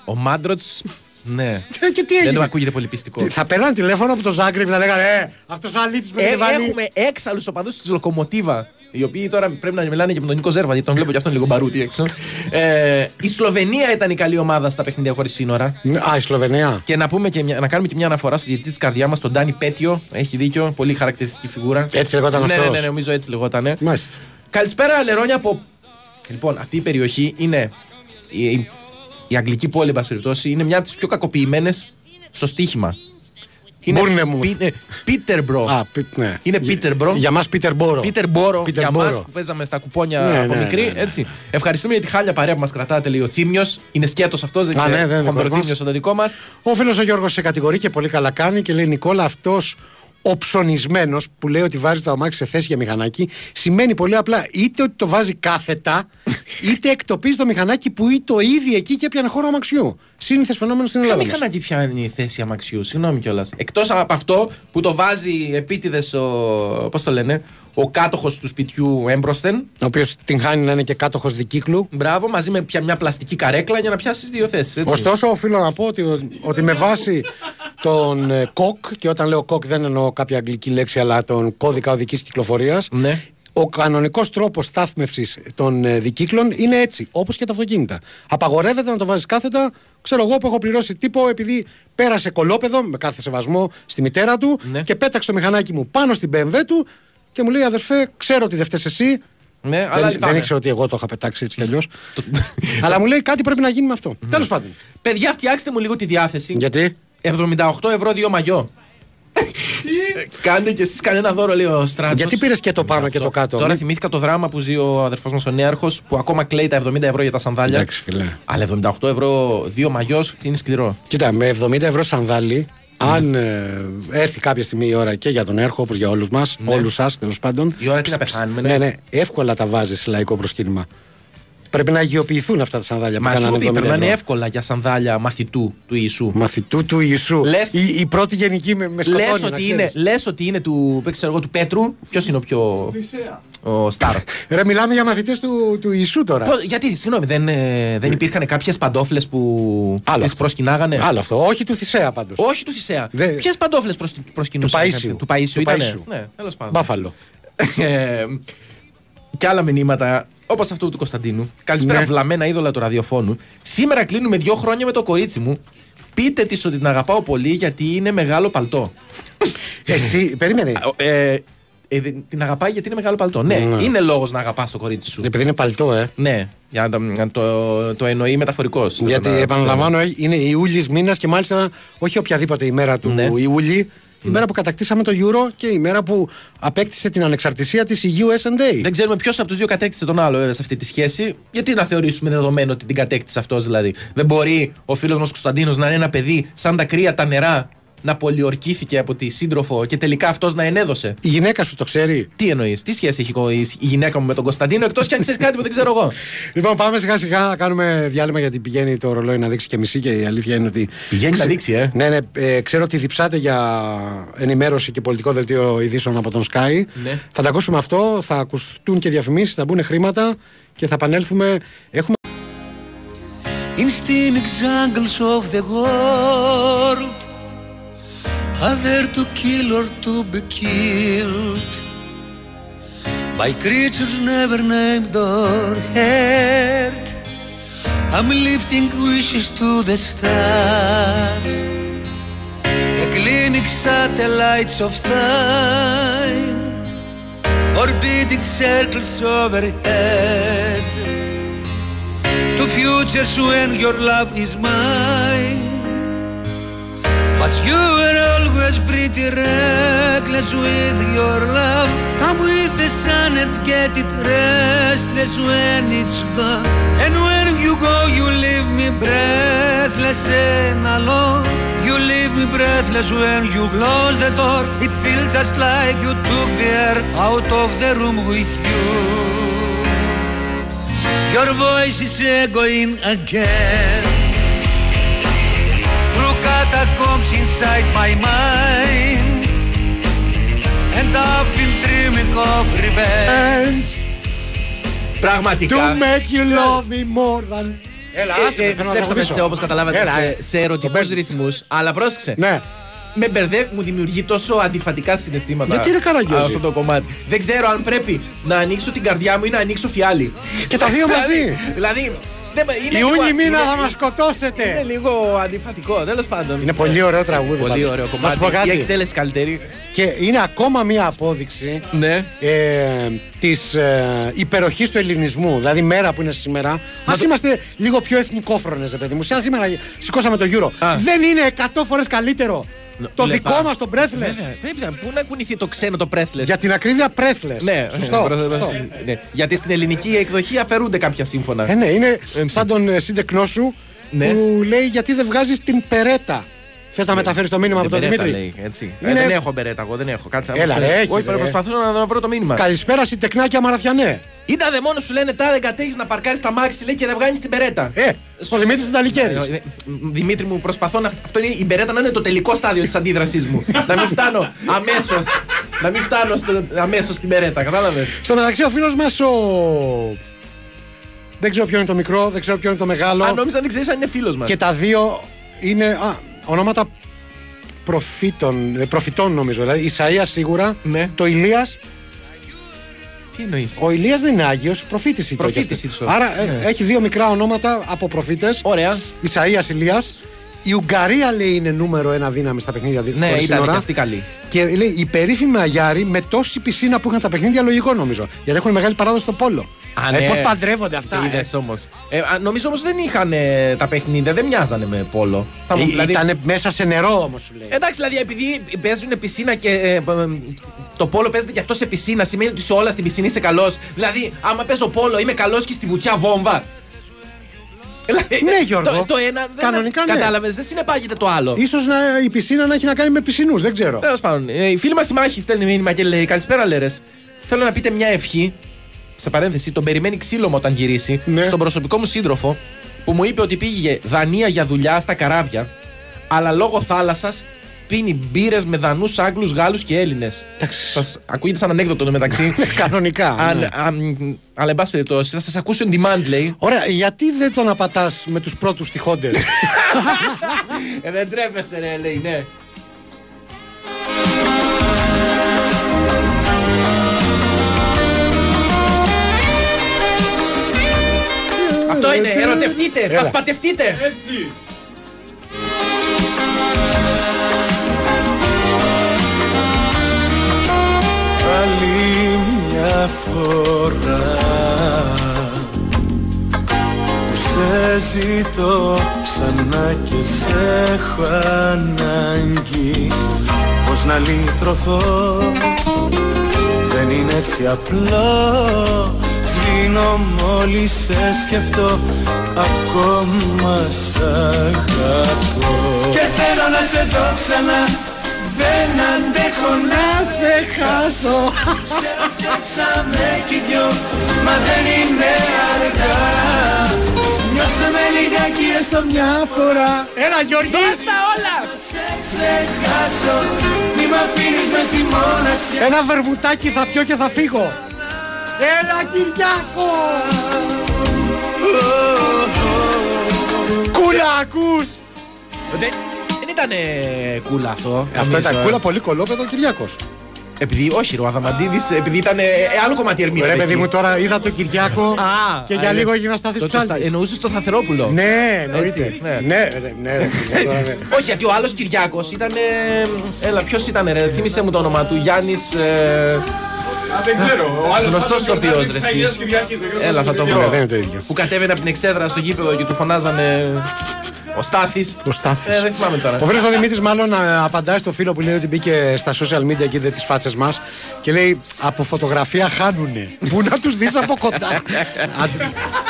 Ο Μάντροτς. Ναι. Και τι Δεν έγινε; μου ακούγεται πολύ πιστικό. Θα παίρναν τηλέφωνο από το Ζάγκρεπ να λέγανε Ε, αυτός ο αλήτης με Ε, την βάλει. έχουμε έξαλλους οπαδούς της Λοκομοτίβα. Οι οποίοι τώρα πρέπει να μιλάνε και με τον Νίκο Ζέρβα, γιατί τον βλέπω και αυτόν λίγο μπαρούτι έξω. Ε, η Σλοβενία ήταν η καλή ομάδα στα παιχνίδια χωρίς σύνορα. Α, η Σλοβενία. Και να, πούμε και μια, να κάνουμε και μια αναφορά στο διαιτητή της καρδιάς μας, τον Ντάνι Πέτιο. Έχει δίκιο, πολύ χαρακτηριστική φιγούρα. Έτσι λεγόταν ναι, αυτός. ναι, ναι, νομίζω έτσι λεγότανε. Μάλιστα. Καλησπέρα, Λερόνια από. Λοιπόν, αυτή η περιοχή είναι. Η, η, η αγγλική πόλη, εν πάση περιπτώσει, είναι μια από τις πιο κακοποιημένες στο στοίχημα. Μπούρνεμουθ. Πι- ε, Πίτερμπρο. Α, πι- ναι. Είναι Πίτερμπρο. Για μας Πίτερ Μπόρο. Πίτερ Μπόρο Πίτερ για Μπόρο. μας που παίζαμε στα κουπόνια Ναι, από ναι, μικρή. ναι, ναι. Έτσι. Ευχαριστούμε για τη χάλια παρέα που μας κρατάτε, λέει ο Θήμιος. Είναι σκέτος αυτός, δεν Α, ναι, είναι δεν είναι δικός χονδροθύμιο μας. το δικό μας. Ο φίλος ο Γιώργος σε κατηγορεί και πολύ καλά κάνει και λέει Νικόλα, αυτός ο ψωνισμένος που λέει ότι βάζει το αμάξι σε θέση για μηχανάκι σημαίνει πολύ απλά είτε ότι το βάζει κάθετα είτε εκτοπίζει το μηχανάκι που είναι το ίδιο εκεί και έπιανε χώρο αμαξιού. Σύνηθες φαινόμενο στην Ποιο Ελλάδα. μας. μηχανάκι πιάνει η θέση αμαξιού, συγγνώμη κιόλας. Εκτός από αυτό που το βάζει επίτηδες ο. Πώς το λένε, ο κάτοχος του σπιτιού έμπροσθεν. Ο οποίος την χάνει να είναι και κάτοχος δικύκλου. Μπράβο, μαζί με πια- μια πλαστική καρέκλα για να πιάσεις δύο θέσεις. Ωστόσο, οφείλω να πω ότι, ότι με βάση τον ε, κοκ, και όταν λέω κοκ δεν εννοώ κάποια αγγλική λέξη, αλλά τον κώδικα οδικής κυκλοφορίας, Ναι. ο κανονικός τρόπος στάθμευσης των ε, δικύκλων είναι έτσι, όπως και τα αυτοκίνητα. Απαγορεύεται να το βάζεις κάθετα. Ξέρω εγώ που έχω πληρώσει τύπο επειδή πέρασε κολόπεδο με κάθε σεβασμό στη μητέρα του Ναι. και πέταξε το μηχανάκι μου πάνω στην BMW του και μου λέει αδερφέ, ξέρω ότι δεν φταίει εσύ. Ναι, αλλά δεν, λυπάμαι. δεν ήξερα ότι εγώ το είχα πετάξει έτσι κι αλλιώς. αλλά μου λέει κάτι πρέπει να γίνει με αυτό. Τέλος πάντων. Παιδιά, φτιάξτε μου λίγο τη διάθεση. Γιατί; 78 ευρώ δύο μαγιό. Ε, Κάντε κι εσείς κανένα δώρο, λέει ο Στράτος. Γιατί πήρες και το πάνω και το κάτω. Τώρα Μη- θυμήθηκα το δράμα που ζει ο αδερφός μας ο Νέαρχος που ακόμα κλαίει τα 70 ευρώ για τα σανδάλια. Εντάξει, φιλέ. Αλλά 78 ευρώ δύο μαγιός είναι σκληρό. Κοίτα, με 70 ευρώ σανδάλι, αν ε, έρθει κάποια στιγμή η ώρα και για τον έρχο, όπως για όλους μας, Ναι. όλους σας τέλος πάντων. Η ώρα τι να πεθάνουμε, Ναι, ναι, εύκολα τα βάζεις σε λαϊκό προσκύνημα. Πρέπει να αγιοποιηθούν αυτά τα σανδάλια που Μα σου κάνανε πει 70 πρέπει να είναι ευρώ. εύκολα για σανδάλια μαθητού του Ιησού. Μαθητού του Ιησού. Λες- η, η πρώτη γενική με, με σκοτώνει. Λες να ότι, ξέρεις. είναι, λες ότι είναι του, ξέρω εγώ, του Πέτρου. Ποιος είναι ο πιο. Ο Σταρ. Ρε, μιλάμε για μαθητές του, του Ιησού τώρα. Πώς- γιατί, συγγνώμη, δεν, ε, δεν υπήρχαν κάποιες παντόφλες που Άλλο τις αυτό. προσκυνάγανε; Άλλο αυτό. Όχι του Θησέα πάντως. Όχι του Θησέα. Δεν- Ποιες παντόφλες προσκυνούσαν. Του Παΐσιου. Του Παΐσιου Του ήτανε; Παΐσιου. Ναι, τέλος πάντων. Μπάφαλο. Ε, και άλλα μηνύματα, όπως αυτό του Κωνσταντίνου. Καλησπέρα, Ναι. βλαμμένα είδωλα του ραδιοφώνου. Σήμερα κλείνουμε δύο χρόνια με το κορίτσι μου. Πείτε της ότι την αγαπάω πολύ γιατί είναι μεγάλο παλτό. Εσύ, περίμενε. Ε, ε, δεν- την αγαπάει γιατί είναι μεγάλο παλτό. Ναι, Ναι. είναι λόγος να αγαπάς το κορίτσι σου. Επειδή είναι παλτό, ε. Ναι, για να, τα- να το, το εννοεί μεταφορικός. Γιατί επαναλαμβάνω, ε, είναι Ιούλη μήνας και μάλιστα όχι οποιαδήποτε ημέρα του Ναι. Ιούλη. η μέρα που κατακτήσαμε το Euro και η μέρα που απέκτησε την ανεξαρτησία της η USA. Δεν ξέρουμε ποιος από τους δύο κατέκτησε τον άλλο βέβαια σε αυτή τη σχέση. Γιατί να θεωρήσουμε δεδομένο ότι την κατέκτησε αυτός δηλαδή. Δεν μπορεί ο φίλος μας Κωνσταντίνος να είναι ένα παιδί σαν τα κρύα τα νερά να πολιορκήθηκε από τη σύντροφο και τελικά αυτός να ενέδωσε. Η γυναίκα σου το ξέρει; Τι εννοείς, τι σχέση έχει η η γυναίκα μου με τον Κωνσταντίνο, εκτός κι αν ξέρεις κάτι που δεν ξέρω εγώ. Λοιπόν, πάμε σιγά σιγά να κάνουμε διάλειμμα γιατί πηγαίνει το ρολόι να δείξει και μισή και η αλήθεια είναι ότι. Πηγαίνει να δείξει, ε. Ναι, ναι, ε, ξέρω ότι διψάτε για ενημέρωση και πολιτικό δελτίο ειδήσεων από τον Sky. Ναι. Θα τα ακούσουμε αυτό, θα ακουστούν και διαφημίσεις, θα μπουν χρήματα και θα επανέλθουμε. Έχουμε. In steaming jungles of the world Are there to kill or to be killed. By creatures never named or heard I'm lifting wishes to the stars. The clinic satellites of time. Orbiting circles overhead. To futures when your love is mine. But you were always pretty reckless with your love. Come with the sun and get it restless when it's gone. And when you go, you leave me breathless and alone. You leave me breathless when you close the door. It feels just like you took the air out of the room with you. Your voice is echoing again Through catacombs inside my mind And I've been dreaming of revenge Πραγματικά. To make you love me more than. Έλα, άσε, Ε, ε, θέλω να Στρέψαμε το σε, όπως καταλάβατε Έλα, σε, ε. σε ερωτικούς ρυθμούς. Αλλά πρόσεξε. Ναι. Με μπερδεύει, μου δημιουργεί τόσο αντιφατικά συναισθήματα. Γιατί είναι καραγκιόζη; Αυτό το κομμάτι. Δεν ξέρω αν πρέπει να ανοίξω την καρδιά μου ή να ανοίξω φιάλι. Και τα δύο μαζί. Δηλαδή- Δηλαδή. δεν- είναι Ιούνι λίγο- μήνα είναι- θα μας σκοτώσετε. Είναι λίγο αντιφατικό, τέλος πάντων. Είναι πολύ ωραίο τραγούδι. Πολύ πάντως. ωραίο Να κομμάτι. σου πω Η κάτι. εκτέλεση καλύτερη. Και είναι ακόμα μία απόδειξη Ναι. ε, της ε, υπεροχής του ελληνισμού. Δηλαδή, μέρα που είναι σήμερα. Α είμαστε λίγο πιο εθνικόφρονες, παιδί μου. Σαν σήμερα σηκώσαμε το Euro. Δεν είναι 100 φορές καλύτερο το Λε, δικό πα- μας το Breathless. Βέβαια, πρέπει να- Πού να κουνηθεί το ξένο το breathless; Για την ακρίβεια Breathless. Ναι, Σωστό. ε, σωστό. ναι. Γιατί στην ελληνική εκδοχή αφαιρούνται κάποια σύμφωνα. Ε, ναι, είναι σαν τον ε, σύντεκνό σου Ναι. που λέει γιατί δεν βγάζεις την περέτα. Θες να μεταφέρεις το μήνυμα από τον Μπερέτα Δημήτρη; λέει, έτσι. Ε, Είναι- δεν έχω μπερέτα, εγώ δεν έχω. Κάτσε να Έλα, μου ρε, στείλεις. έχεις, Όχι, ρε. προσπαθώ να, να βρω το μήνυμα. Καλησπέρα συντεκνάκια Μαραθιανέ. Ήταν δε μόνος σου λένε τα δεν κατέχεις να παρκάρεις τα μάξι λέει και δεν βγάνει την περέτα. Ε, ο Δημήτρης του Ταλικέρης. Ε, ε, Δημήτρη μου, προσπαθώ να. Αυτό είναι η μπερέτα να είναι το τελικό στάδιο της αντίδρασής μου. να μην φτάνω αμέσω. να μην φτάνω αμέσως στην περέτα, κατάλαβες; Στο μεταξύ, ο φίλος μας ο. Δεν ξέρω ποιο είναι το μικρό, δεν ξέρω ποιο είναι το μεγάλο. Αν νόμιζα δεν ξέρεις αν είναι φίλος μας. Και τα δύο είναι α, ονόματα προφήτων, ε, προφητών νομίζω. Δηλαδή, Ισαΐας σίγουρα, Ναι. το Ηλίας. Τι εννοείς; Ο Ηλίας δεν είναι Άγιος, προφήτης ήταν. Προφήτης κι αυτός. ίσως. Άρα ε, Ναι. έχει δύο μικρά ονόματα από προφήτες. Ωραία. Ισαΐας, Ηλίας. Η Ουγγαρία λέει είναι νούμερο ένα δύναμη στα παιχνίδια δι- Ναι, χωρίς ήταν σύνορα. και αυτή καλή. Και λέει η περίφημη Αγιάρη με τόση πισίνα που είχαν τα παιχνίδια, λογικό νομίζω. Γιατί έχουν μεγάλη παράδοση στο πόλο. Α, ε, ναι. Πώς παντρεύονται αυτά. Είδες όμως. Ε, α, νομίζω όμως δεν είχαν ε, τα παιχνίδια, δεν μοιάζανε με πόλο. Θα μου- Ε, δηλαδή- Ήταν μέσα σε νερό όμως σου λέει. Εντάξει, δηλαδή επειδή παίζουν πισίνα και ε, ε, το πόλο παίζεται και αυτό σε πισίνα, σημαίνει ότι σε όλα στην πισίνα είσαι καλός. Δηλαδή, άμα παίζω πόλο, είμαι καλός και στη βουτιά βόμβα. Δηλαδή, Ναι, Γιώργο. Το, το ένα δεν Κανονικά, ναι. Κατάλαβες, δεν συνεπάγεται το άλλο. Ίσως να, η πισίνα να έχει να κάνει με πισινούς, δεν ξέρω. Τέλος πάντων, ε, η φίλη μας η Μάχη στέλνει μήνυμα και λέει: Καλησπέρα, Λέρες. Θέλω να πείτε μια ευχή. Σε παρένθεση, τον περιμένει ξύλο μου όταν γυρίσει. Ναι. Στον προσωπικό μου σύντροφο που μου είπε ότι πήγε Δανία για δουλειά στα καράβια, αλλά λόγω θάλασσας πίνει μπύρες με Δανούς, Άγγλους, Γάλλους και Έλληνες. Σας ακούγεται σαν ανέκδοτο το μεταξύ. Κανονικά. Αν- ναι. αν- αλλά εν πάση περιπτώσει, θα σας ακούσω on demand, λέει. Ωραία, γιατί δεν τον απατάς με τους πρώτους τυχόντες; ε, δεν τρέπεσαι, ρε, λέει, ναι. Αυτό είναι, ερωτευτείτε, Έλα. πασπατευτείτε. Έτσι. Άλλη μια φορά Που σ' Σε ζητώ ξανά και σε έχω ανάγκη Πώς να λύτρωθώ Δεν είναι έτσι απλό Σβήνω μόλις σε σκεφτώ. Ακόμα σ' αγαπώ. Και θέλω να σε δω ξανά. Δεν αντέχω να σε χάσω. Σε φτιάξαμε κι οι δυο Μα δεν είναι αργά. Νιώσε με λιγάκι έστω μια φορά. Έλα Γιώργη. Δώσ' τα όλα. Σε ξεχάσω. Μη μ' αφήνεις μες στη μοναξιά Ένα βερμουτάκι θα πιω και θα φύγω Έλα Κυριάκο Κούλα ακούς Δεν, δεν ήταν κούλα αυτό. Αυτό νομίζω, ήταν ε. κούλα πολύ κολόπεδο Κυριάκος Επειδή, όχι, ρε, ο Αδαμαντίδης, επειδή ήταν ε, άλλο κομμάτι ερμήνευε. Ρε παιδί εκεί. μου τώρα είδα τον Κυριάκο Α, και α, για λες. λίγο έγινα στάθης Το- το ψάλτης στα- Εννοούσες το Θαθερόπουλο. Ναι, εννοείται. Έτσι, ναι. Ναι, ρε, ναι, ρε, φίλε, τώρα, ναι. Όχι, γιατί ο άλλος Κυριάκος ήταν. ε, Έλα, ποιος ήταν, ρε, θύμισε μου το όνομα του. Γιάννης. Ε, Α, δεν ξέρω. Ο άλλος Γνωστός πάντως ηθοποιό, γιορτάζει ρε. τις εσύ. Αγίες Κυριακής, δεν ξέρω Έλα, πώς θα το είναι βρω. Ναι, δεν είναι το ίδιο. Που κατέβαινε από την εξέδρα στο γήπεδο και του φωνάζανε. Ο Στάθης. Ο Στάθης. Ε, δεν θυμάμαι τώρα. Ο Βρέσο Δημήτρης, μάλλον α, απαντάει στο φίλο που λέει ότι μπήκε στα social media και είδε τις φάτσες μας και λέει Από φωτογραφία χάνουνε. Πού να τους δεις από κοντά.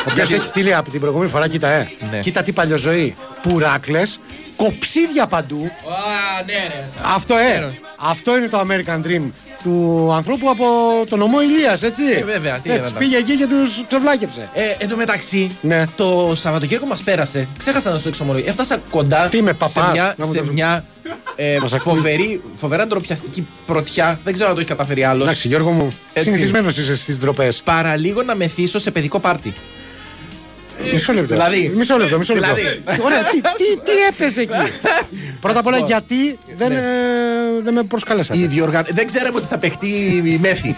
Όποιο έχει στείλει από την προηγούμενη φορά, κοίτα, ε. Ναι. Κοίτα τι παλιοζωή. Πουράκλες, κοψίδια παντού. Α, ναι, ρε. Αυτό, ε. Αυτό είναι το American Dream του ανθρώπου από τον ομό Ηλίας, έτσι. Ε, βέβαια, τι έτσι, era, πήγε εκεί και τους ξεβλάκεψε. Ε, εν τω μεταξύ, Ναι. το Σαββατοκύριακο μας πέρασε. Ξέχασα να σου το εξομολογήσω. Έφτασα κοντά Τι είμαι, σε παπάς, μια, να μου σε το- μια ε, Μας ακούει. φοβερή, φοβερά ντροπιαστική πρωτιά. Δεν ξέρω αν το έχει καταφέρει άλλος. Εντάξει, Γιώργο μου, Έτσι. συνηθισμένος είσαι στις ντροπές. Παραλίγο να μεθύσω σε παιδικό πάρτι. Μισό λεπτό. Δηλαδή. Μισό λεπτό, μισό λεπτό. Δηλαδή. Ωραία, τι, τι, τι έπαιζε εκεί; Πρώτα απ' όλα, γιατί δεν, ε, δεν με προσκαλέσατε; Η διοργα... Δεν ξέραμε ότι θα παιχτεί η μέθη.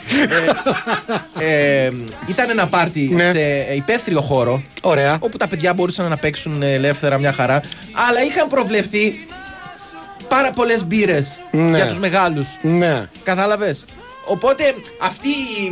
ε, ε, ήταν ένα πάρτι Ναι. σε υπαίθριο χώρο. Ωραία. Όπου τα παιδιά μπορούσαν να παίξουν ελεύθερα μια χαρά. Αλλά είχαν προβλεφθεί πάρα πολλές μπύρες Ναι. για τους μεγάλους. Ναι. Κατάλαβες; Οπότε αυτή,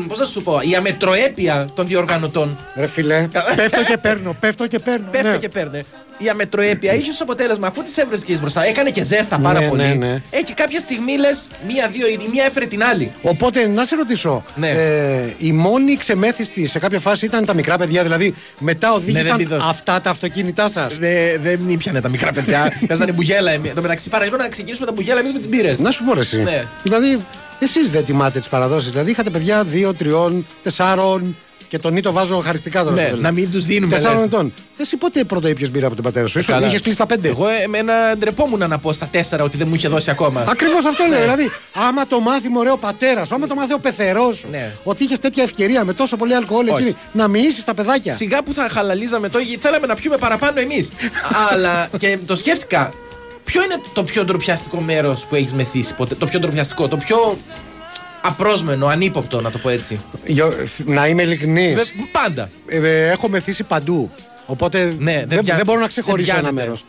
πώς να σου πω, η αμετροέπεια των διοργανωτών. Ρε φιλέ, πέφτω και παίρνω, πέφτω και παίρνω. Πέφτει ναι. και παίρνε. Η αμετροέπεια είχε ως αποτέλεσμα, αφού τις έβρεσκε μπροστά, έκανε και ζέστα πάρα Ναι, πολύ. ναι, ναι. Έχει κάποια στιγμή λες, μία-δύο, η μία έφερε την άλλη. Οπότε, να σε ρωτήσω, Ναι. ε, η μόνη ξεμέθιστη σε κάποια φάση ήταν τα μικρά παιδιά, δηλαδή μετά οδήγησαν Ναι, δεν πήδω. αυτά τα αυτοκίνητά σας; Δεν δεν ήπιανε τα μικρά παιδιά. Παίζανε μπουγέλα. Εν τω μεταξύ, παραλίγο να ξεκινήσουμε τα μπουγέλα εμείς με τις μπύρες. Να σου πω ρε, εσύ. Ναι. Δηλαδή, εσείς δεν τιμάτε τις παραδόσεις. Δηλαδή, είχατε παιδιά 2, 3, 4 και τον ή το βάζω χαριστικά τώρα. Ναι, στο τέλος. να μην τους δίνουμε. Τεσσάρων λες. ετών. Εσύ πότε πρώτο ήπιες μπύρα από τον πατέρα σου, Καλά. είχες κλείσει τα πέντε. Εγώ εμένα ντρεπόμουν να πω στα τέσσερα ότι δεν μου είχε δώσει ακόμα. Ακριβώς αυτό λέω. Δηλαδή, άμα το μάθει μωρέ ο πατέρας σου, άμα το μάθει ο πεθερός σου, Ναι. ότι είχες τέτοια ευκαιρία με τόσο πολύ αλκοόλ Όχι. εκείνη, να μοιήσεις τα παιδάκια. Σιγά που θα χαλαλίζαμε το, θέλαμε να πιούμε παραπάνω εμείς. Αλλά και το σκέφτηκα. Ποιο είναι το πιο ντροπιαστικό μέρος που έχεις μεθύσει ποτέ, το πιο ντροπιαστικό, το πιο απρόσμενο, ανύποπτο, να το πω έτσι. Γιο- Να είμαι ειλικρινής. Βε- Πάντα. έχω μεθύσει παντού. Οπότε Ναι, δεν δεν, πια- δεν μπορώ να δεν ξεχωρίσω ένα πιάνεται. μέρος.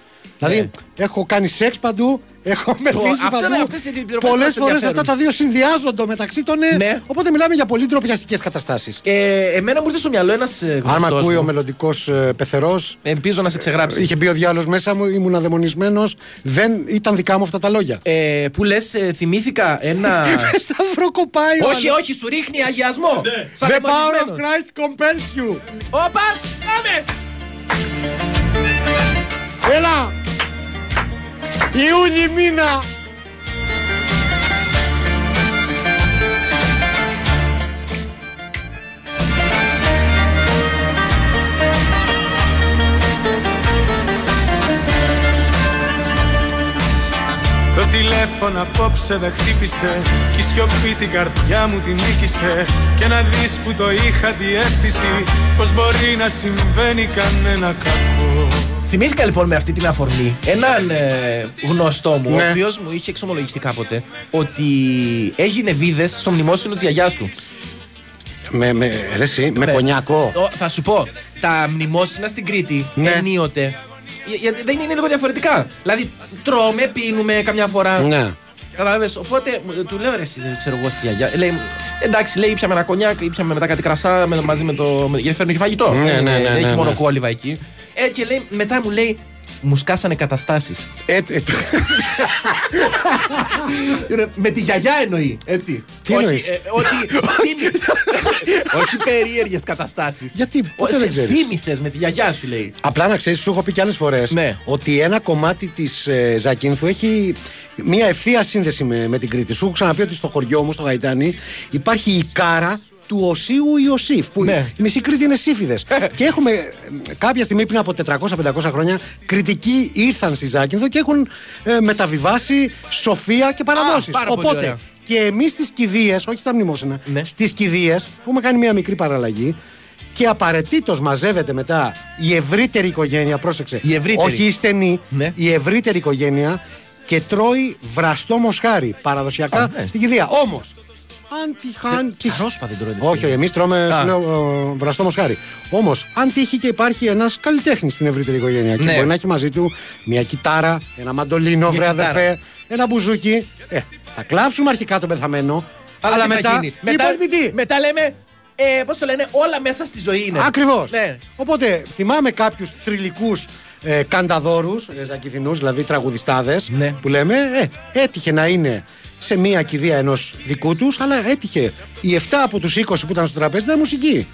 Δηλαδή, έχω κάνει σεξ παντού, έχω μεθύσει αυτό παντού. δεν- αυτές είναι οι πληροφορίες Πολλές που μας φορές ενδιαφέρουν. αυτά τα δύο συνδυάζονται μεταξύ των. ε, Ναι. Οπότε μιλάμε για πολύ ντροπιαστικές καταστάσεις. Ε, εμένα μου ήρθε στο μυαλό ένας Αν με ακούει ο μελλοντικός πεθερός. Ελπίζω να σε ξεγράψει. Είχε μπει ο διάλογο μέσα μου, ήμουν αδαιμονισμένο. Δεν ήταν δικά μου αυτά τα λόγια. Ε, που λες, θυμήθηκα ένα. Σταυρό κοπάει ο όχι, άλλος. όχι, σου ρίχνει αγιασμό. Σαν The power of δαιμονισμένος. Christ compels you. Όπα, πάμε! Έλα! Ιούνι μήνα! Το τηλέφωνο απόψε δεν χτύπησε Κι η σιωπή την καρδιά μου την νίκησε Και να δεις που το είχα τη αίσθηση Πως μπορεί να συμβαίνει κανένα κακό Θυμήθηκα λοιπόν με αυτή την αφορμή έναν ε, γνωστό μου, Ναι. ο οποίος μου είχε εξομολογηθεί κάποτε ότι έγινε βίδες στο μνημόσυνο της γιαγιάς του. Με, με, ρε εσύ, με Ναι. κονιακό. Ο- θα σου πω, τα μνημόσυνα στην Κρήτη Ναι. ενίοτε. για- Γιατί δεν είναι λίγο διαφορετικά. Δηλαδή, τρώμε, πίνουμε καμιά φορά. Ναι. Κατάλαβε. Οπότε μου- του λέω ρε, εσύ, δεν ξέρω εγώ στη γιαγιά. Λέει, εντάξει, λέει, ήπιαμε ένα κονιάκ, ήπιαμε μετά κάτι κρασά με, μαζί με το. με- γιατί φέρνει και φαγητό. Ναι, Δεν ναι, είναι- ναι, δεν ναι, έχει ναι. μόνο κόλληβα εκεί. Ε, και λέει, μετά μου λέει, μου σκάσανε καταστάσεις. Ε, ε, Με τη γιαγιά εννοεί, έτσι. Τι όχι, εννοείς; ε, ότι. όχι περίεργες καταστάσεις. Γιατί, ποτέ δεν ξέρεις; Θύμησε με τη γιαγιά σου λέει. Απλά να ξέρεις, σου έχω πει και άλλες φορές Ναι. ότι ένα κομμάτι της ε, Ζακίνθου έχει μια ευθεία σύνδεση με, με την Κρήτη. Σου έχω ξαναπεί ότι στο χωριό μου, στο Γαϊτάνι, υπάρχει η κάρα του Οσίου Ιωσήφ. Που Ναι. η μισή Κρήτη είναι σύφιδες. και έχουμε ε, κάποια στιγμή πριν από 400-500 χρόνια κριτικοί ήρθαν στη Ζάκυνθο και έχουν ε, μεταβιβάσει σοφία και παραδόσεις. πάρα πολύ ωραία. και εμείς στις κηδείες, όχι στα μνημόσυνα, Ναι. στις κηδείες, έχουμε κάνει μια μικρή παραλλαγή και απαραίτητος μαζεύεται μετά η ευρύτερη οικογένεια. Πρόσεξε. Η ευρύτερη. Όχι η στενή, Ναι. η ευρύτερη οικογένεια και τρώει βραστό μοσχάρι παραδοσιακά Α, ναι. στην κηδεία. Όμως, αν τυχάν. Ψαρόσπα δεν τρώτε. Όχι, εμείς τρώμε Α. σου λέω, ε, βραστό μοσχάρι. Όμως, αν τύχει και υπάρχει ένας καλλιτέχνης στην ευρύτερη οικογένεια και Ναι. μπορεί να έχει μαζί του μια κιτάρα, ένα μαντολίνο, Μια βρε κιτάρα. αδερφέ, ένα μπουζούκι. Ε, θα κλάψουμε αρχικά τον πεθαμένο. Αλλά, τι θα μετά. γίνει; οι μετά, υπόλοιποι τι; μετά λέμε. Ε, Πώς το λένε, όλα μέσα στη ζωή είναι. Ακριβώς. Ναι. Οπότε θυμάμαι κάποιους θρηλυκούς ε, κανταδόρους, ε, ζακηθινού, δηλαδή τραγουδιστάδες, Ναι. που λέμε, ε, έτυχε να είναι σε μία κηδεία ενός δικού τους, αλλά έτυχε οι 7 από τους 20 που ήταν στο τραπέζι να είναι μουσική.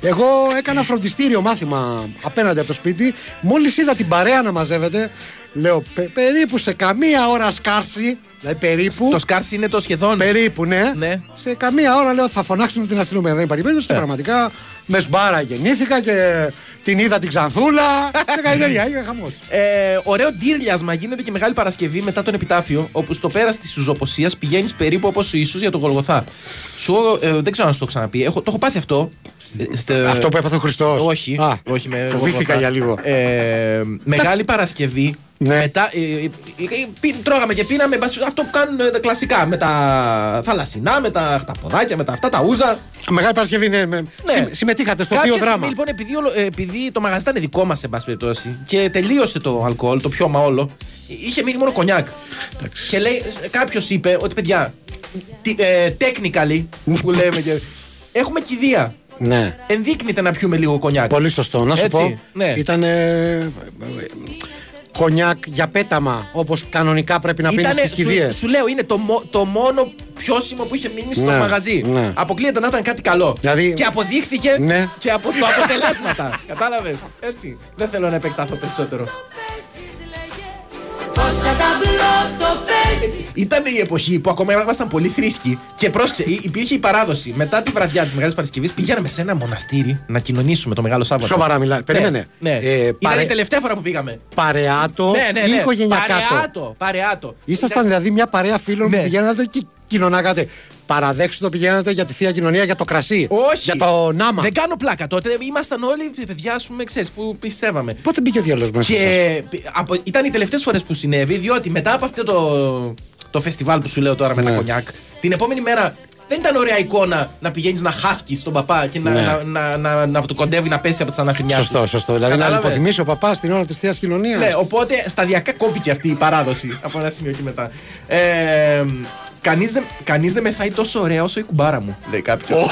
Εγώ έκανα φροντιστήριο μάθημα απέναντι από το σπίτι. Μόλις είδα την παρέα να μαζεύεται, λέω «Πε- περίπου σε καμία ώρα σκάρση. Δηλαδή περίπου. Το σκάρσι είναι το σχεδόν. Περίπου, ναι. Ναι. Σε καμία ώρα λέω θα φωνάξουν την αστυνομία. Δεν υπάρχει περίπτωση. Και πραγματικά μες σμπάρα γεννήθηκα και την είδα την Ξανθούλα. και καλλιτέχνια, έγινε χαμός. Ε, ωραίο ντύρλιασμα γίνεται και Μεγάλη Παρασκευή μετά τον επιτάφιο, όπου στο πέρας της Ουζοποσία πηγαίνεις περίπου όπως ο Ιησούς για τον Γολγοθά. Σου, ε, δεν ξέρω αν σου το έχω ξαναπεί. Έχω, το έχω πάθει αυτό. Ε, στε- Αυτό που έπαθε ο Χριστός. Όχι, Α, όχι με φοβήθηκα Γολγοθά. για λίγο. Ε, μεγάλη Παρασκευή. Ναι. Μετά, ε, ε, ε, πι- τρώγαμε και πίναμε εν πάση- αυτό που κάνουν ε, τα κλασικά. Με τα θαλασσινά, με τα χταποδάκια, με τα αυτά, τα ούζα. Μεγάλη Παρασκευή, ναι. με- συμ- συμμετείχατε στο Κάποια θείο στιγμή, δράμα. Λοιπόν, επειδή, όλο- ε, επειδή το μαγαζί ήταν δικό μας, εν πάση περιπτώσει, και τελείωσε το αλκοόλ, το πιώμα όλο, είχε μείνει μόνο κονιάκ. Και λέει, κάποιος είπε ότι παιδιά, τι- ε, technically, που λέμε και. Έχουμε κηδεία. Ναι. Ενδείκνυται να πιούμε λίγο κονιάκ. Πολύ σωστό. Να σου Έτσι, πω. ναι. Ήταν κονιάκ για πέταμα όπως κανονικά πρέπει να πίνεις Ήτανε, στις κηδείες. σου, σου λέω, είναι το, μο- το μόνο πιώσιμο που είχε μείνει στο Ναι, μαγαζί. ναι. Αποκλείεται να ήταν κάτι καλό. Δηλαδή- Και αποδείχθηκε Ναι. και από το αποτελέσματα. Κατάλαβες; Έτσι. Δεν θέλω να επεκτάθω περισσότερο. Πόσα ταμπλό το παίζει Ήταν η εποχή που ακόμα ήμασταν πολύ θρήσκοι και πρόσεξε, υ- υπήρχε η παράδοση. Μετά τη βραδιά της Μεγάλης Παρασκευής πηγαίναμε σε ένα μοναστήρι να κοινωνήσουμε το Μεγάλο Σάββατο. Σοβαρά μιλά. Περίμενε. Ναι. ναι. Ε, Ήταν παρε- η τελευταία φορά που πήγαμε. Παρεάτο ναι, ναι, ή ναι. οικογενειακάτο; Παρεάτο. παρεάτο. Ήσασταν δηλαδή μια παρέα φίλων Ναι. που πηγαίνατε και κοινωνάγατε. Παραδέξτε το πηγαίνατε για τη θεία κοινωνία, για το κρασί. Όχι. Για το νάμα. Δεν κάνω πλάκα. Τότε ήμασταν όλοι παιδιά, ας πούμε, ξέρεις, που πιστεύαμε. Πότε μπήκε ο διάλογος μέσα. σας; Και π- από, ήταν οι τελευταίες φορές που συνέβη, διότι μετά από αυτό το, το φεστιβάλ που σου λέω τώρα με Ναι. τα κονιάκ, την επόμενη μέρα δεν ήταν ωραία εικόνα να πηγαίνεις να χάσκεις τον παπά και να, Ναι. να, να, να, να του κοντεύει να πέσει από τις αναφηνιάσει. Σωστό, σωστό. Δηλαδή να Κατάλαβες; υποθυμίσει ο παπάς την ώρα της θείας κοινωνίας. Ναι, οπότε σταδιακά κόπηκε αυτή η παράδοση από ένα σημείο και μετά. Ε, κανείς, δεν, κανείς δεν με φάει τόσο ωραία όσο η κουμπάρα μου, λέει κάποιος.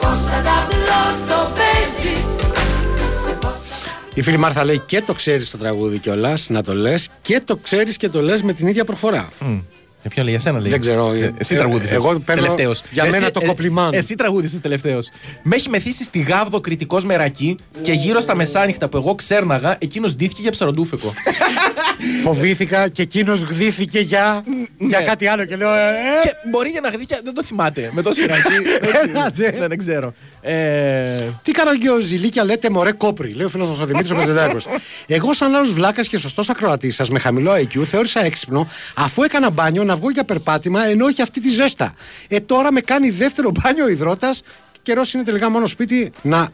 Πόσα ταμπλό το παίζεις; Η φίλη Μάρθα λέει και το ξέρεις το τραγούδι κιόλας, να το λες και το ξέρεις και το λες με την ίδια προφορά. Για ποιον λέει, για σένα λέει. Δεν ξέρω. Ε, εσύ Ε, τραγούδισες. εγώ παίρνω Τελευταίος. για Εσύ- μένα το ε, κοπλιμάν. Εσύ τραγούδισες τελευταίος. Με έχει μεθύσει στη Γάβδο κριτικός μερακή και γύρω στα μεσάνυχτα που εγώ ξέρναγα, εκείνος ντύθηκε για ψαροντούφεκο. Φοβήθηκα και εκείνος γδύθηκε για, για κάτι άλλο και λέω. Ε, ε, και μπορεί για να γδύκια, δεν το θυμάται. Με τόση ρακή. Έλατε. δεν, δεν ξέρω. Ε, Τι κάνω και ο Ζηλίκια λέτε μωρέ κόπρι, λέει ο φίλος μας ο Δημήτρης ο Πεζεντάκος. Εγώ, σαν άλλος βλάκας και σωστός ακροατής σας με χαμηλό IQ, θεώρησα έξυπνο αφού έκανα μπάνιο να βγω για περπάτημα ενώ έχει αυτή τη ζέστα. Ε, τώρα με κάνει δεύτερο μπάνιο ο υδρότας. Καιρός είναι τελικά μόνο σπίτι να.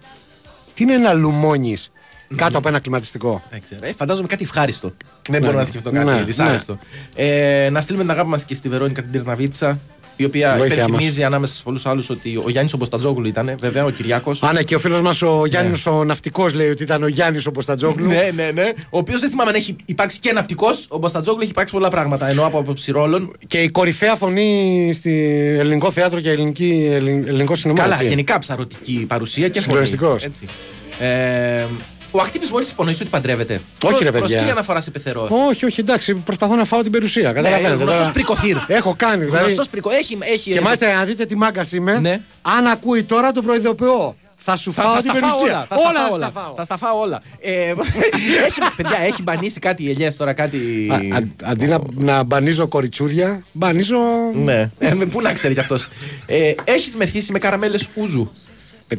Τι είναι να λουμώνεις. κάτω από ένα κλιματιστικό; Δεν ξέρω. Ε, φαντάζομαι κάτι ευχάριστο. Δεν Ναι, μπορώ να ναι. σκεφτώ κάτι Ναι, δυσάρεστο. Ε, να στείλουμε την αγάπη μας και στη Βερόνικα την Τυρναβίτσα, η οποία Βοήθειά υπενθυμίζει ανάμεσα σε πολλούς άλλους ότι ο Γιάννης ο Μποστατζόγλου ήταν, βέβαια, ο Κυριάκος. Α, ναι, και ο φίλος μας ο Γιάννης ο ναυτικός λέει ότι ήταν ο Γιάννης ο Μποστατζόγλου. Ναι, ναι, ναι. Ο οποίος δεν θυμάμαι αν έχει υπάρξει και ναυτικός. Ο Μποστατζόγλου έχει υπάρξει πολλά πράγματα. Ενώ από άποψη ρόλων. Και η κορυφαία φωνή στη ελληνικό θέατρο και ελληνική, ελλην- ελληνικό σινεμά. Καλά, έτσι. γενικά ψαρωτική παρουσία και φωνή. Συγκλονιστικός. Έτσι. Ε, ο Ακτύπης μόλις υπονοήσει ότι παντρεύεται. Όχι, ρε, Προς παιδιά. τι αναφορά σε πεθερό. Όχι, όχι, εντάξει, προσπαθώ να φάω την περιουσία. Καταλαβαίνετε. γνωστός τώρα. πρικοθύρ. Έχω κάνει. Δηλαδή, Γνωστός πρικο- Έχει, έχει, και μάλιστα να δείτε τι μάγκας είμαι. Αν ακούει τώρα τον προειδοποιώ. Θα σου Θα, φάω θα την στα φάω περιουσία. όλα. Θα στα όλα φάω θα όλα. στα φάω. Θα στα φάω όλα. Ε, έχει, παιδιά, έχει μπανίσει κάτι οι ελιές τώρα, κάτι. Α, α- αντί να, να μπανίζω κοριτσούδια, μπανίζω. Ναι. Ε, με- πού να ξέρει κι αυτός. Ε, έχεις μεθύσει με καραμέλες ούζου;